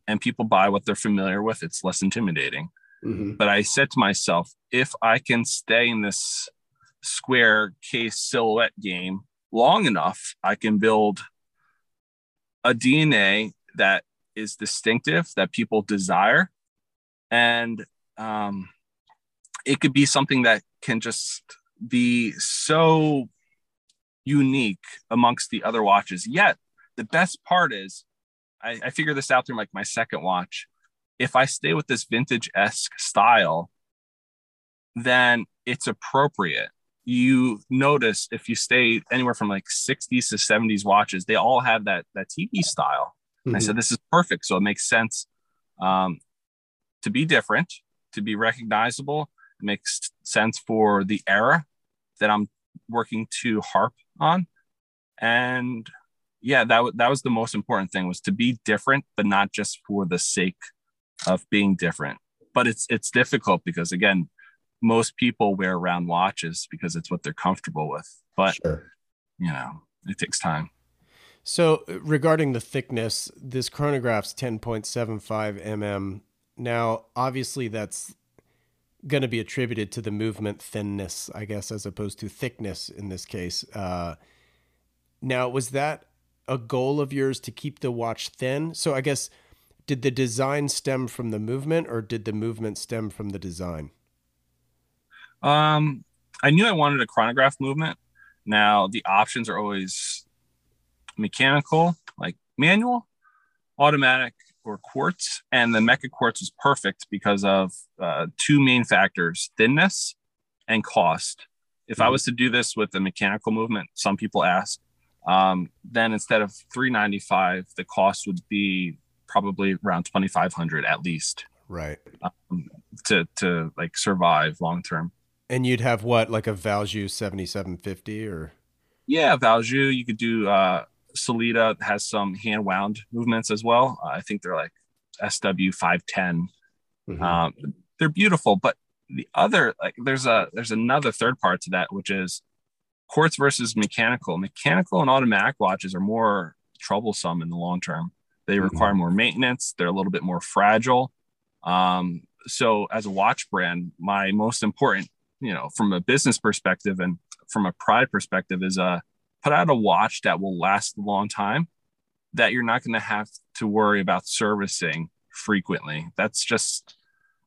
B: and people buy what they're familiar with. It's less intimidating.
A: Mm-hmm.
B: But I said to myself, if I can stay in this square case silhouette game long enough, I can build a DNA that is distinctive that people desire. And um, it could be something that can just be so unique amongst the other watches. Yet, the best part is, I, I figured this out through like my second watch. If I stay with this vintage esque style, then it's appropriate. You notice if you stay anywhere from like 60s to 70s watches, they all have that that TV style. And I said this is perfect, so it makes sense um, to be different, to be recognizable. It makes sense for the era that I'm working to harp on, and yeah, that w- that was the most important thing was to be different, but not just for the sake of being different. But it's it's difficult because again, most people wear round watches because it's what they're comfortable with. But
A: Sure.
B: you know, it takes time.
A: So regarding the thickness, this chronograph's 10.75 mm. Now, obviously, that's going to be attributed to the movement thinness, I guess, as opposed to thickness in this case. Uh, now, was that a goal of yours to keep the watch thin? So I guess did the design stem from the movement, or did the movement stem from the design?
B: Um, I knew I wanted a chronograph movement. Now the options are always mechanical, like manual, automatic, or quartz. And the Mecha quartz was perfect because of uh, two main factors: thinness and cost. If I
A: Mhm.
B: was to do this with a mechanical movement, some people ask, um, then instead of 395, the cost would be probably around 2,500 at least
A: Right.
B: um, to to like survive long term.
A: And you'd have what, like a Valjoux 7750 or?
B: Yeah, Valjoux. You could do uh Sellita has some hand wound movements as well. Uh, I think they're like SW five ten.
A: Mhm.
B: Um, they're beautiful, but the other like there's a there's another third part to that, which is quartz versus mechanical. Mechanical and automatic watches are more troublesome in the long term. They mm-hmm. require more maintenance. They're a little bit more fragile. Um, so as a watch brand, my most important, you know, from a business perspective and from a pride perspective is uh put out a watch that will last a long time that you're not going to have to worry about servicing frequently. That's just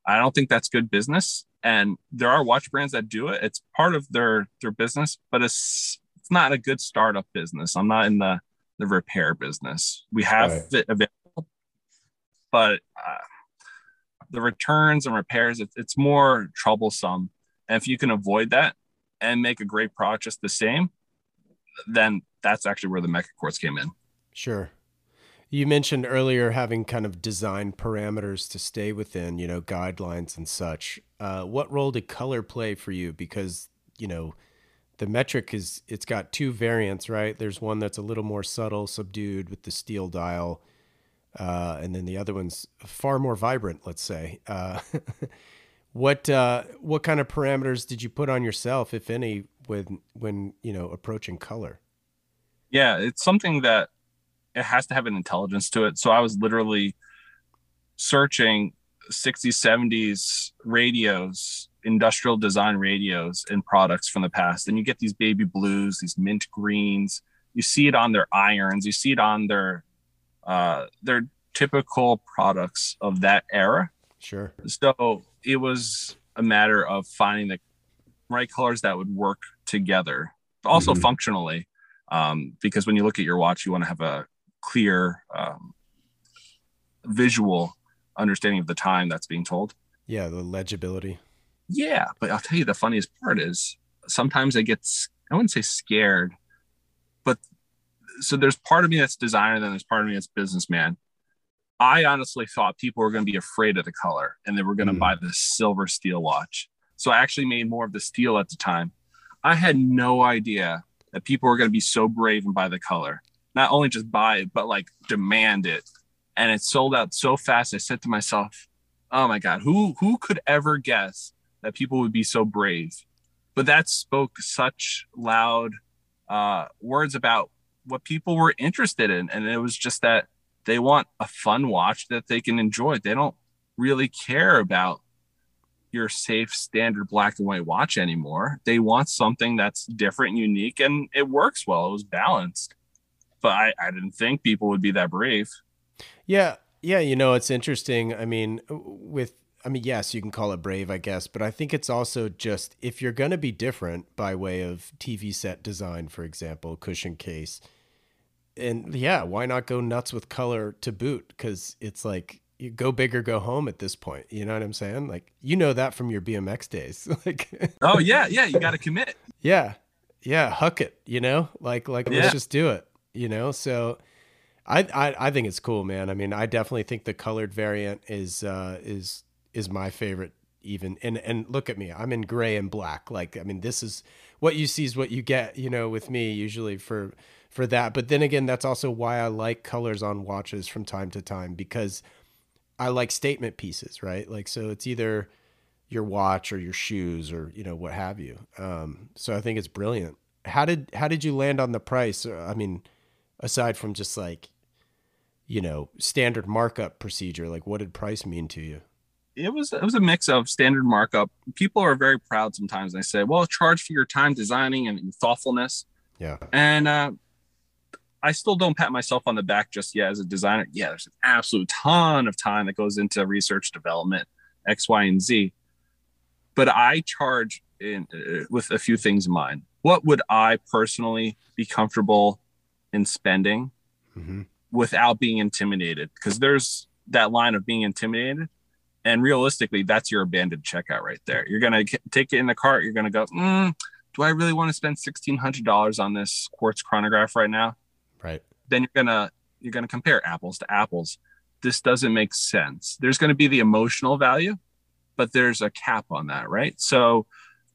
B: I don't think that's good business. And there are watch brands that do it. It's part of their their business, but it's it's not a good startup business. I'm not in the the repair business. We have right. it available, but uh, the returns and repairs, it, it's more troublesome. And if you can avoid that and make a great product just the same, then that's actually where the Mecha Quartz came in.
A: Sure. You mentioned earlier having kind of design parameters to stay within, you know, guidelines and such. Uh, what role did color play for you? Because, you know, the metric is it's got two variants, right? There's one that's a little more subtle, subdued with the steel dial, uh, and then the other one's far more vibrant. Let's say. Uh, what uh, what kind of parameters did you put on yourself, if any, when when you know approaching color?
B: Yeah, it's something that it has to have an intelligence to it. So I was literally searching 60s, 70s radios, industrial design radios and products from the past. And you get these baby blues, these mint greens. You see it on their irons. You see it on their uh, their typical products of that era.
A: Sure.
B: So it was a matter of finding the right colors that would work together, also mm-hmm. functionally. Um, because when you look at your watch, you want to have a clear um, visual understanding of the time that's being told.
A: Yeah, the legibility.
B: Yeah, but I'll tell you the funniest part is sometimes I get I wouldn't say scared, but so there's part of me that's designer, then there's part of me that's businessman. I honestly thought people were going to be afraid of the color and they were going to mm. buy the silver steel watch. So I actually made more of the steel at the time. I had no idea that people were going to be so brave and buy the color. Not only just buy it, but like demand it. And it sold out so fast. I said to myself, "Oh my god, who who could ever guess that people would be so brave?" But that spoke such loud uh, words about what people were interested in, and it was just that they want a fun watch that they can enjoy. They don't really care about your safe standard black and white watch anymore. They want something that's different unique and it works well. It was balanced. But I, I didn't think people would be that brave.
A: Yeah. Yeah. You know, it's interesting. I mean, with, I mean, yes, you can call it brave, I guess, but I think it's also just if you're going to be different by way of TV set design, for example, cushion case, and yeah, why not go nuts with color to boot? Because it's like you go big or go home at this point. You know what I'm saying? Like you know that from your BMX days. like
B: oh yeah, yeah, you got to commit.
A: Yeah, yeah, huck it. You know, like like yeah. let's just do it. You know, so. I, I I think it's cool, man. I mean, I definitely think the colored variant is uh, is is my favorite. Even and and look at me, I'm in gray and black. Like I mean, this is what you see is what you get. You know, with me usually for for that. But then again, that's also why I like colors on watches from time to time because I like statement pieces, right? Like, so it's either your watch or your shoes or, you know, what have you. Um, so I think it's brilliant. How did, how did you land on the price? I mean, aside from just like, you know, standard markup procedure, like what did price mean to you?
B: it was it was a mix of standard markup. People are very proud sometimes. They say, "Well, charge for your time designing and thoughtfulness."
A: Yeah.
B: And uh, I still don't pat myself on the back just yet as a designer. Yeah, there's an absolute ton of time that goes into research development, X, Y, and Z. But I charge in, uh, with a few things in mind. What would I personally be comfortable in spending mm-hmm. without being intimidated? Because there's that line of being intimidated. And realistically, that's your abandoned checkout right there. You're going to take it in the cart. You're going to go, mm, do I really want to spend $1,600 on this quartz chronograph right now?
A: Right.
B: Then you're gonna you're gonna compare apples to apples. This doesn't make sense. There's to be the emotional value, but there's a cap on that, right? So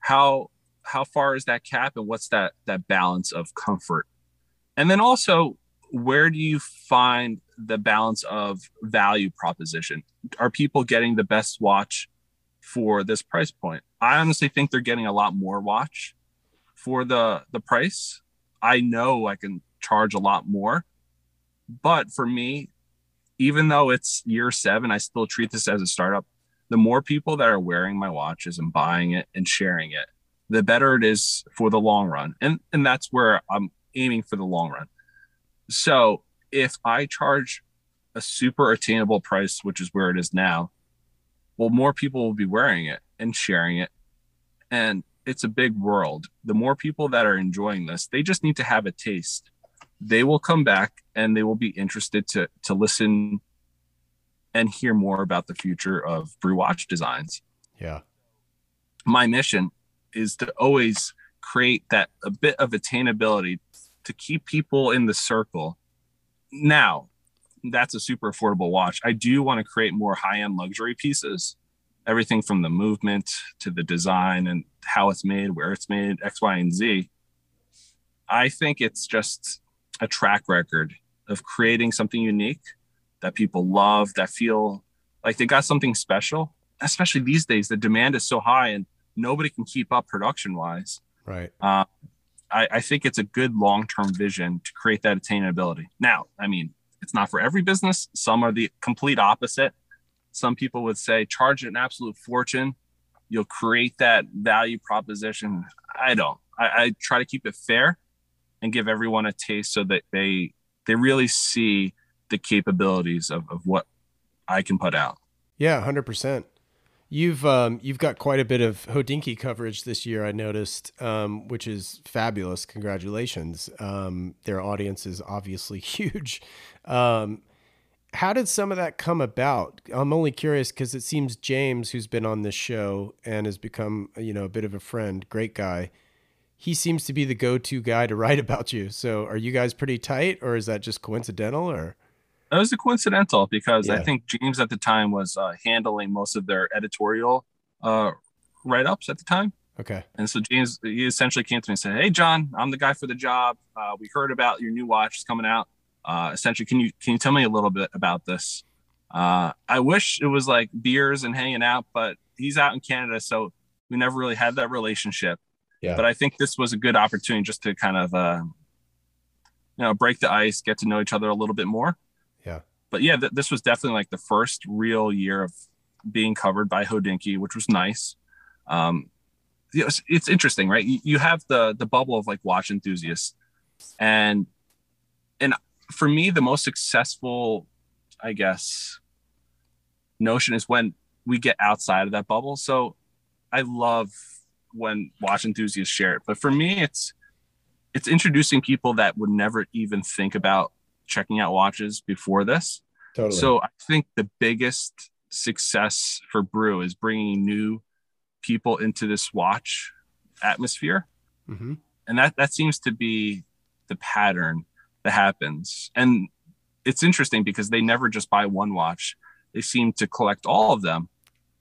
B: how how far is that cap and what's that that balance of comfort? And then also where do you find the balance of value proposition? Are people getting the best watch for this price point? I honestly think they're getting a lot more watch for the the price. I know I can charge a lot more. but for me, even though it's year seven, I still treat this as a startup. The more people that are wearing my watches and buying it and sharing it, the better it is for the long run. And and that's where I'm aiming for the long run. So if I charge a super attainable price, which is where it is now, well, more people will be wearing it and sharing it. And it's a big world. The more people that are enjoying this, they just need to have a taste. They will come back and they will be interested to to listen and hear more about the future of brew watch designs.
A: Yeah.
B: My mission is to always create that a bit of attainability to keep people in the circle. Now, that's a super affordable watch. I do want to create more high-end luxury pieces everything from the movement to the design and how it's made, where it's made, X, Y, and Z. I think it's just a track record of creating something unique that people love, that feel like they got something special. Especially these days, the demand is so high and nobody can keep up production wise.
A: Right.
B: Uh, I, I think it's a good long term vision to create that attainability. Now, I mean, it's not for every business. Some are the complete opposite some people would say charge an absolute fortune. You'll create that value proposition. I don't. I, I try to keep it fair and give everyone a taste so that they they really see the capabilities of, of what I can put out.
A: Yeah, hundred percent. You've um, you've got quite a bit of Hodinkee coverage this year. I noticed, um, which is fabulous. Congratulations! Um, their audience is obviously huge. Um, how did some of that come about? I'm only curious because it seems James, who's been on this show and has become, you know, a bit of a friend, great guy. He seems to be the go-to guy to write about you. So, are you guys pretty tight, or is that just coincidental? Or
B: it was a coincidental because yeah. I think James at the time was uh, handling most of their editorial uh, write-ups at the time.
A: Okay.
B: And so James, he essentially came to me and said, "Hey, John, I'm the guy for the job. Uh, we heard about your new watch coming out uh, essentially, can you can you tell me a little bit about this? Uh, I wish it was like beers and hanging out, but he's out in Canada, so we never really had that relationship.
A: Yeah.
B: But I think this was a good opportunity just to kind of, uh, you know, break the ice, get to know each other a little bit more.
A: Yeah.
B: But yeah, th- this was definitely like the first real year of being covered by Hodinkee, which was nice. Um, it's, it's interesting, right? You, you have the the bubble of like watch enthusiasts, and and for me, the most successful, I guess, notion is when we get outside of that bubble. So I love when watch enthusiasts share it. But for me, it's it's introducing people that would never even think about checking out watches before this.
A: Totally.
B: So I think the biggest success for Brew is bringing new people into this watch atmosphere,
A: mm-hmm.
B: and that that seems to be the pattern that happens. And it's interesting because they never just buy one watch, they seem to collect all of them.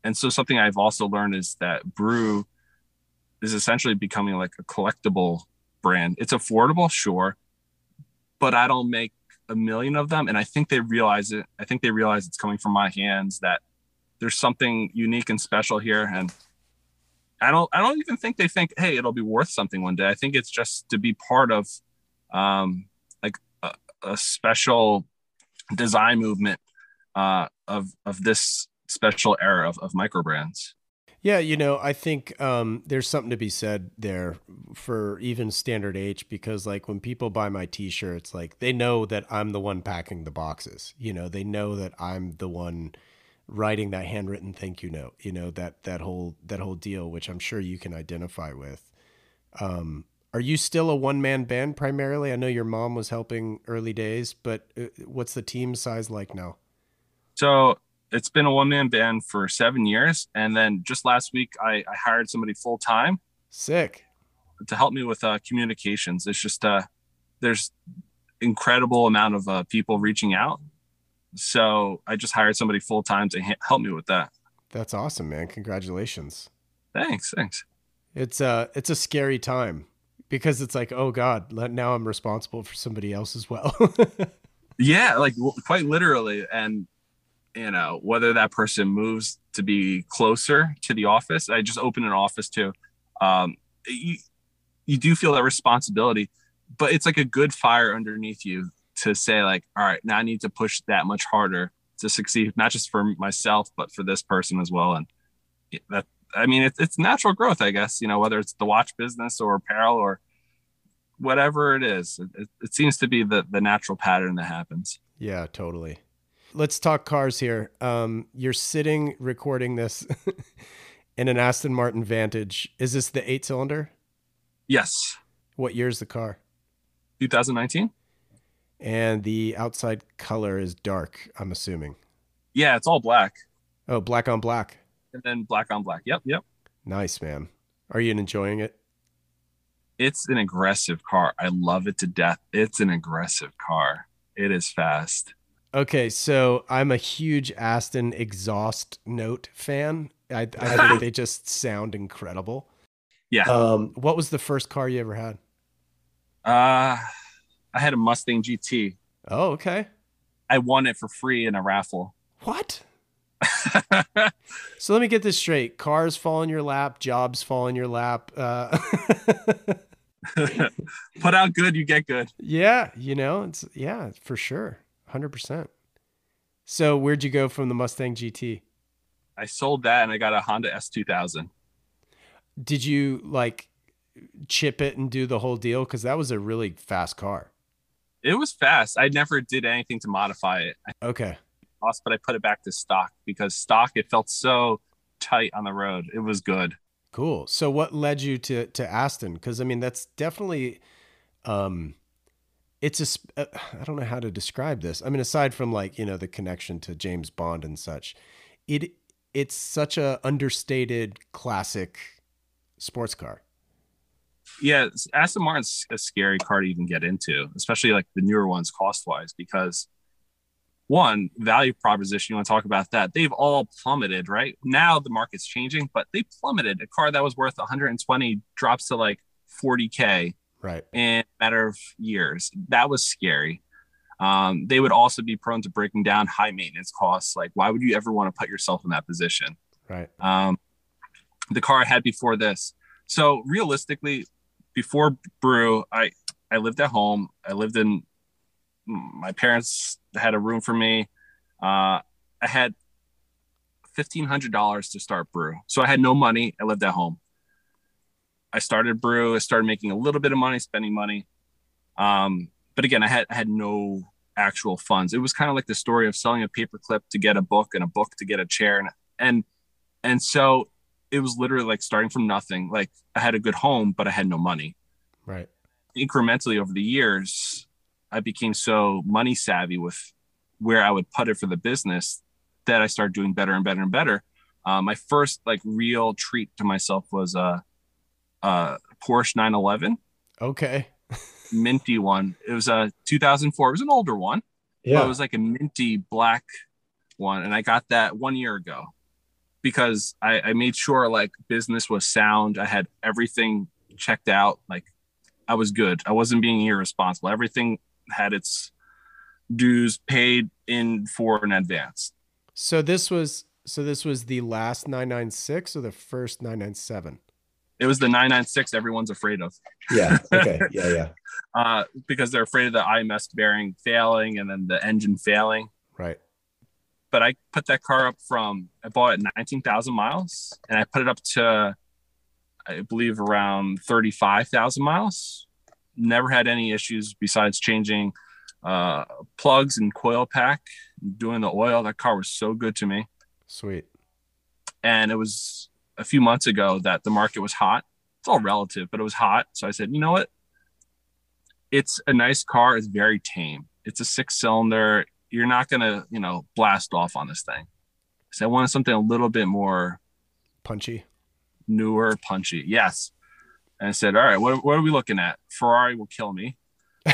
B: And so, something I've also learned is that Brew is essentially becoming like a collectible brand. It's affordable, sure, but I don't make a million of them. And I think they realize it. I think they realize it's coming from my hands that there's something unique and special here. And I don't, I don't even think they think, hey, it'll be worth something one day. I think it's just to be part of um, like a special design movement uh, of of this special era of, of micro brands.
A: Yeah, you know, I think um, there's something to be said there for even standard H because, like, when people buy my T-shirts, like they know that I'm the one packing the boxes. You know, they know that I'm the one writing that handwritten thank you note. You know that that whole that whole deal, which I'm sure you can identify with. Um, are you still a one man band primarily? I know your mom was helping early days, but uh, what's the team size like now?
B: So it's been a one man band for seven years. And then just last week, I, I hired somebody full time.
A: Sick.
B: To help me with uh, communications. It's just, uh, there's incredible amount of uh, people reaching out. So I just hired somebody full time to ha- help me with that.
A: That's awesome, man. Congratulations.
B: Thanks. Thanks.
A: It's a, uh, it's a scary time because it's like, oh God, now I'm responsible for somebody else as well.
B: yeah, like quite literally. And, you know, whether that person moves to be closer to the office, I just opened an office too. Um, you, you do feel that responsibility, but it's like a good fire underneath you to say like, all right, now I need to push that much harder to succeed, not just for myself, but for this person as well. And that, I mean, it's, it's natural growth, I guess, you know, whether it's the watch business or apparel or whatever it is, it, it seems to be the, the natural pattern that happens.
A: Yeah, totally. Let's talk cars here. Um, you're sitting recording this in an Aston Martin Vantage. Is this the eight cylinder?
B: Yes.
A: What year is the car?
B: 2019.
A: And the outside color is dark, I'm assuming.
B: Yeah, it's all black.
A: Oh, black on black.
B: And then black on black. Yep, yep.
A: Nice, man. Are you enjoying it?
B: It's an aggressive car. I love it to death. It's an aggressive car. It is fast.
A: Okay, so I'm a huge Aston exhaust note fan. I, I think they just sound incredible.
B: Yeah.
A: Um, what was the first car you ever had?
B: Uh, I had a Mustang GT.
A: Oh, okay.
B: I won it for free in a raffle.
A: What? so let me get this straight. Cars fall in your lap, jobs fall in your lap. Uh...
B: Put out good, you get good.
A: Yeah, you know, it's yeah, for sure. 100%. So, where'd you go from the Mustang GT?
B: I sold that and I got a Honda S2000.
A: Did you like chip it and do the whole deal cuz that was a really fast car?
B: It was fast. I never did anything to modify it.
A: Okay.
B: Lost, but I put it back to stock because stock it felt so tight on the road. It was good.
A: Cool. So what led you to to Aston? Cuz I mean that's definitely um it's a uh, I don't know how to describe this. I mean, aside from like you know the connection to James Bond and such, it it's such a understated classic sports car.
B: Yeah, Aston Martin's a scary car to even get into, especially like the newer ones cost wise, because one value proposition you want to talk about that they've all plummeted right now the market's changing but they plummeted a car that was worth 120 drops to like 40k
A: right.
B: in a matter of years. That was scary. Um, they would also be prone to breaking down high maintenance costs. Like why would you ever want to put yourself in that position?
A: Right.
B: Um, the car i had before this. So realistically before brew i i lived at home. I lived in my parents had a room for me. Uh, I had fifteen hundred dollars to start brew, so I had no money. I lived at home. I started brew. I started making a little bit of money, spending money. Um, but again, I had I had no actual funds. It was kind of like the story of selling a paperclip to get a book and a book to get a chair, and and and so it was literally like starting from nothing. Like I had a good home, but I had no money.
A: Right.
B: Incrementally over the years, I became so money savvy with where I would put it for the business that I started doing better and better and better. Uh, my first like real treat to myself was a, a Porsche 911.
A: Okay.
B: minty one. It was a 2004. It was an older one. Yeah. it was like a minty black one, and I got that one year ago because I, I made sure like business was sound. I had everything checked out. Like I was good. I wasn't being irresponsible. Everything had its dues paid in for in advance.
A: So this was so this was the last 996 or the first 997?
B: It was the 996 everyone's afraid of.
A: Yeah. Okay. Yeah, yeah.
B: uh, because they're afraid of the IMS bearing failing and then the engine failing.
A: Right.
B: But I put that car up from I bought it 19,000 miles and I put it up to I believe around 35,000 miles never had any issues besides changing uh, plugs and coil pack, doing the oil. That car was so good to me.
A: Sweet.
B: And it was a few months ago that the market was hot. It's all relative, but it was hot. So I said, you know what? It's a nice car. It's very tame. It's a six cylinder. You're not going to, you know, blast off on this thing. So I wanted something a little bit more
A: punchy,
B: newer, punchy. Yes and I said, "All right, what, what are we looking at? Ferrari will kill me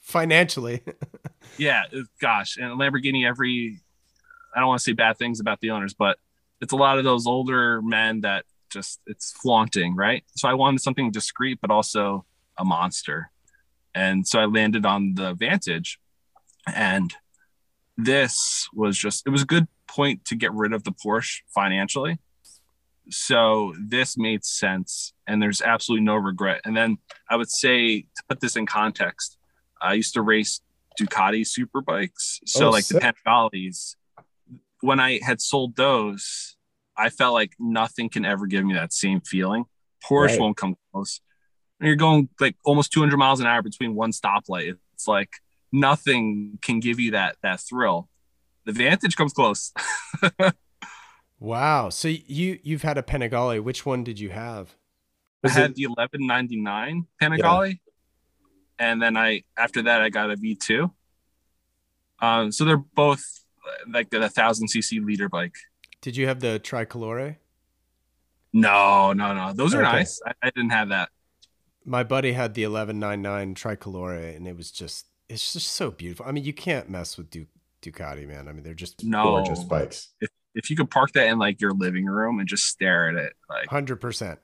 A: financially."
B: yeah, gosh, and Lamborghini. Every I don't want to say bad things about the owners, but it's a lot of those older men that just it's flaunting, right? So I wanted something discreet, but also a monster, and so I landed on the Vantage, and this was just it was a good point to get rid of the Porsche financially so this made sense, and there's absolutely no regret. And then I would say to put this in context, I used to race Ducati super bikes. So
A: Oh,
B: like
A: sick.
B: the Panigales, when I had sold those, I felt like nothing can ever give me that same feeling. Porsche
A: Right.
B: won't come close. And you're going like almost 200 miles an hour between one stoplight. It's like nothing can give you that that thrill. The Vantage comes close.
A: Wow. So you you've had a Panigale. Which one did you have?
B: I had
C: it-
B: the 1199 Panigale, and then I after that I got a V2. Um, so they're both uh, like the thousand cc liter bike.
A: Did you have the Tricolore?
B: No, no, no. Those are
A: Okay.
B: nice. I, I didn't have that.
A: My buddy had the 1199 Tricolore, and it was just it's just so beautiful. I mean, you can't mess with Du- Ducati, man. I mean, they're just
B: No,
C: gorgeous bikes.
B: if you could park that in like your living room and just stare at it, like
A: hundred percent.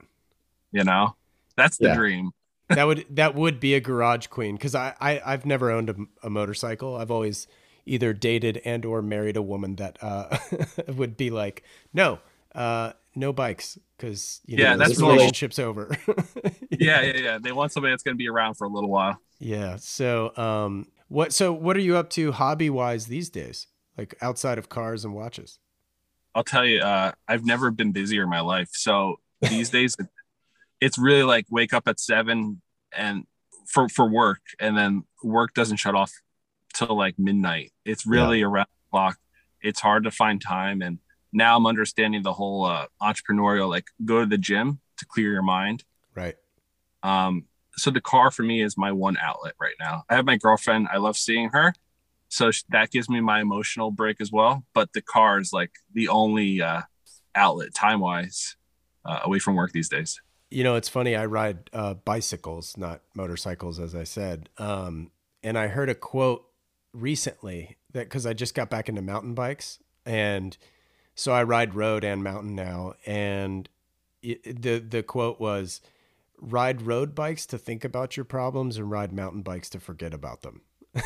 B: you know, that's the
C: Yeah.
B: dream.
A: That would that would be a garage queen because I, I I've never owned a, a motorcycle. I've always either dated and or married a woman that uh, would be like, no, uh, no bikes because you know
B: Yeah,
A: this
C: that's normal.
A: relationship's over.
B: Yeah, yeah, yeah. They want somebody that's going to be around for a little while.
A: Yeah. So, um, what? So, what are you up to hobby wise these days? Like outside of cars and watches?
B: I'll tell you, uh, I've never been busier in my life. So these days, it's really like wake up at seven and for for work, and then work doesn't shut off till like midnight. It's really around the clock. It's hard to find time, and now I'm understanding the whole uh, entrepreneurial like go to the gym to clear your mind.
A: Right.
B: Um, so the car for me is my one outlet right now. I have my girlfriend. I love seeing her. So that gives me my emotional break as well. But the car is like the only uh, outlet time wise uh, away from work these days.
A: You know, it's funny. I ride uh, bicycles, not motorcycles, as I said. Um, and I heard a quote recently that because I just got back into mountain bikes, and so I ride road and mountain now. And it, the the quote was, "Ride road bikes to think about your problems, and ride mountain bikes to forget about them."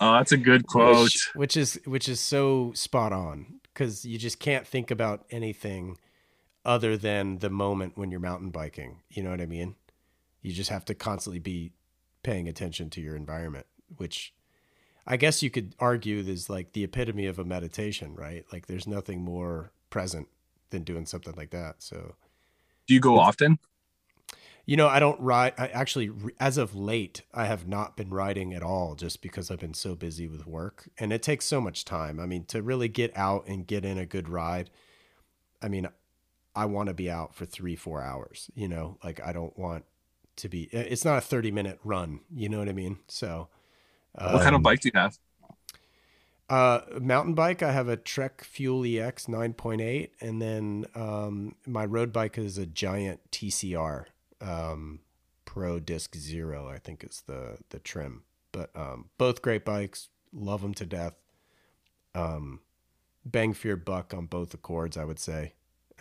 B: Oh, that's a good quote.
A: which, which is which is so spot on because you just can't think about anything other than the moment when you're mountain biking. You know what I mean? You just have to constantly be paying attention to your environment, which I guess you could argue is like the epitome of a meditation, right? Like there's nothing more present than doing something like that. So
B: Do you go often?
A: you know, I don't ride. I actually, as of late, I have not been riding at all just because I've been so busy with work. And it takes so much time. I mean, to really get out and get in a good ride, I mean, I want to be out for three, four hours, you know, like I don't want to be, it's not a 30 minute run, you know what I mean? So,
B: What kind of
C: Um,
B: bike do you have?
A: uh, mountain bike, I have a Trek Fuel EX 9.8, and then um, my road bike is a giant TCR um, Pro Disc Zero, I think is the the trim. But um, both great bikes, love them to death. Um, bang for your buck on both accords, I would say.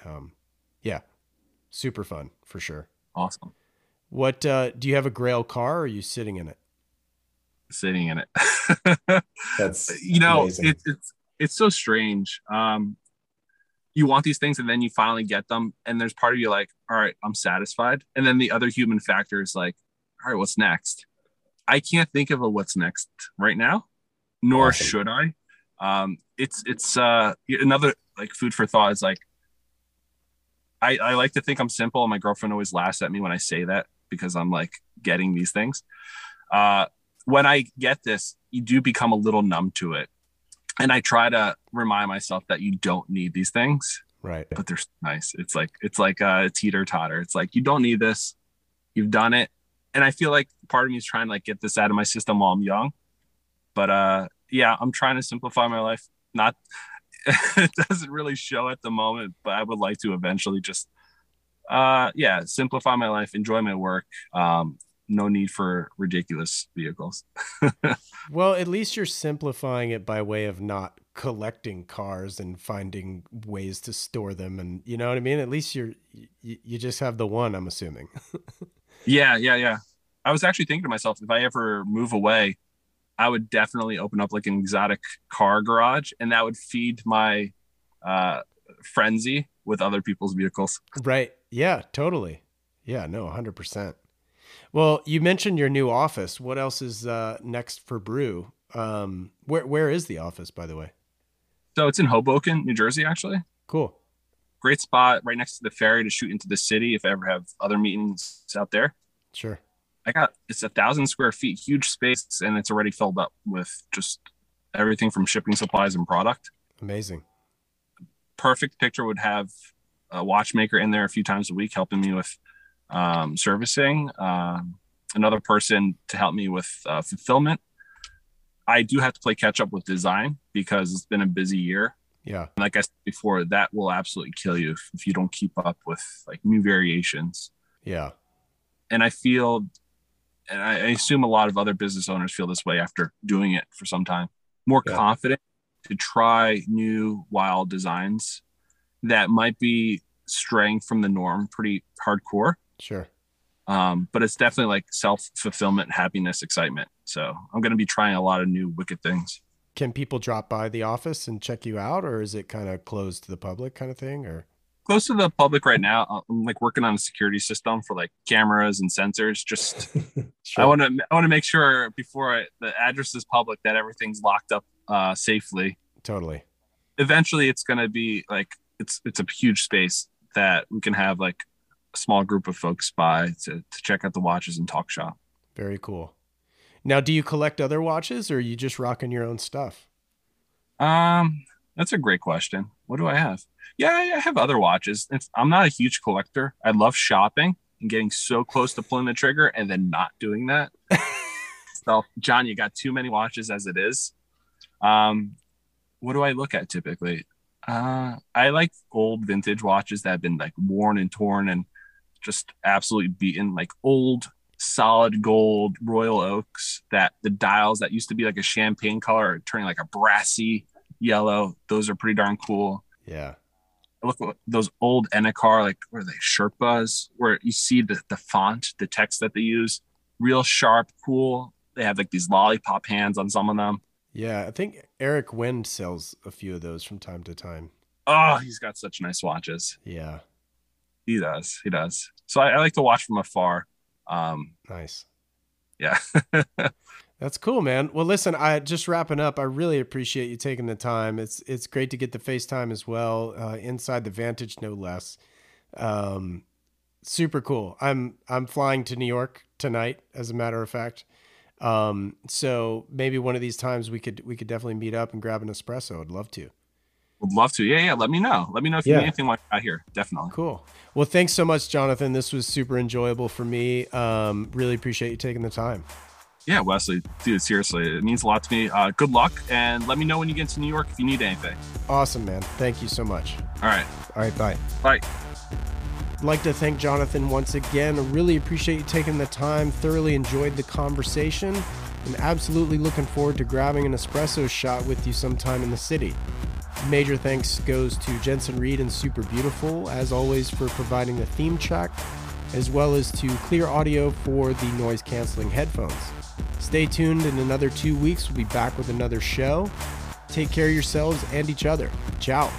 A: Um, yeah, super fun for sure.
B: Awesome.
A: What uh, do you have a Grail car? or Are you sitting in it?
B: Sitting in it.
C: That's
B: you know
C: amazing.
B: it's it's it's so strange um you want these things and then you finally get them and there's part of you like all right i'm satisfied and then the other human factor is like all right what's next i can't think of a what's next right now nor
C: Awesome.
B: should i um it's it's uh another like food for thought is like i i like to think i'm simple and my girlfriend always laughs at me when i say that because i'm like getting these things uh when i get this you do become a little numb to it and I try to remind myself that you don't need these things,
A: Right.
B: but they're nice. It's like it's like a teeter totter. It's like you don't need this, you've done it, and I feel like part of me is trying to like get this out of my system while I'm young. But uh, yeah, I'm trying to simplify my life. Not it doesn't really show at the moment, but I would like to eventually just uh, yeah, simplify my life, enjoy my work. Um, no need for ridiculous vehicles.
A: Well, at least you're simplifying it by way of not collecting cars and finding ways to store them, and you know what I mean. At least you're you, you just have the one. I'm assuming.
B: Yeah, yeah, yeah. I was actually thinking to myself, if I ever move away, I would definitely open up like an exotic car garage, and that would feed my uh, frenzy with other people's vehicles.
A: right? Yeah. Totally. Yeah. No. Hundred percent. Well, you mentioned your new office. What else is uh, next for Brew? Um, where where is the office, by the way?
B: So it's in Hoboken, New Jersey, actually.
A: Cool.
B: Great spot right next to the ferry to shoot into the city if I ever have other meetings out there.
A: Sure.
B: I got it's a thousand square feet, huge space, and it's already filled up with just everything from shipping supplies and product.
A: Amazing.
B: Perfect picture would have a watchmaker in there a few times a week helping me with um, servicing. Um, another person to help me with uh, fulfillment. I do have to play catch up with design because it's been a busy year.
A: Yeah.
B: Like I said before, that will absolutely kill you if, if you don't keep up with like new variations.
A: Yeah.
B: And I feel, and I, I assume a lot of other business owners feel this way after doing it for some time, more
A: Yeah.
B: confident to try new wild designs that might be straying from the norm pretty hardcore.
A: Sure.
B: Um, but it's definitely like self fulfillment, happiness, excitement. So I'm going to be trying a lot of new wicked things.
A: Can people drop by the office and check you out, or is it kind of closed to the public, kind of thing? Or
B: Close to the public right now. I'm like working on a security system for like cameras and sensors. Just I want to I want to make sure before I, the address is public that everything's locked up uh, safely.
A: totally.
B: Eventually, it's going to be like it's it's a huge space that we can have like small group of folks by to to check out the watches and talk shop.
A: Very cool. Now, do you collect other watches, or are you just rocking your own stuff?
B: Um, that's a great question. What do I have? Yeah, I have other watches. It's, I'm not a huge collector. I love shopping and getting so close to pulling the trigger and then not doing that. so, John, you got too many watches as it is. Um, what do I look at typically? Uh, I like old vintage watches that have been like worn and torn and just absolutely beaten, like old solid gold royal oaks that the dials that used to be like a champagne color are turning like a brassy yellow. Those are pretty darn cool.
A: Yeah.
B: Look at those old Enicar, like where are they Sherpas, where you see the, the font, the text that they use, real sharp, cool. They have like these lollipop hands on some of them.
A: Yeah. I think Eric Wind sells a few of those from time to time.
B: Oh, he's got such nice watches.
A: Yeah.
B: He does. He does. So I, I like to watch from afar. Um,
A: Nice.
B: yeah.
A: That's cool, man. Well, listen, I just wrapping up. I really appreciate you taking the time. It's it's great to get the FaceTime as well, uh, inside the Vantage, no less. Um, super cool. I'm I'm flying to New York tonight, as a matter of fact. Um, so maybe one of these times we could we could definitely meet up and grab an espresso. I'd love to.
B: Would love to. Yeah, yeah. Let me know. Let me know if you
A: Yeah.
B: need anything like that here. Definitely.
A: Cool. Well, thanks so much, Jonathan. This was super enjoyable for me. Um, really appreciate you taking the time.
B: Yeah, Wesley, dude, seriously, it means a lot to me. Uh, good luck, and let me know when you get to New York if you need anything.
A: Awesome, man. Thank you so much.
B: All right,
A: All right, bye.
B: bye.
A: I'd like to thank Jonathan once again. I really appreciate you taking the time. Thoroughly enjoyed the conversation and absolutely looking forward to grabbing an espresso shot with you sometime in the city. Major thanks goes to Jensen Reed and Super Beautiful, as always, for providing the theme track, as well as to Clear Audio for the noise canceling headphones. Stay tuned. In another two weeks, we'll be back with another show. Take care of yourselves and each other. Ciao.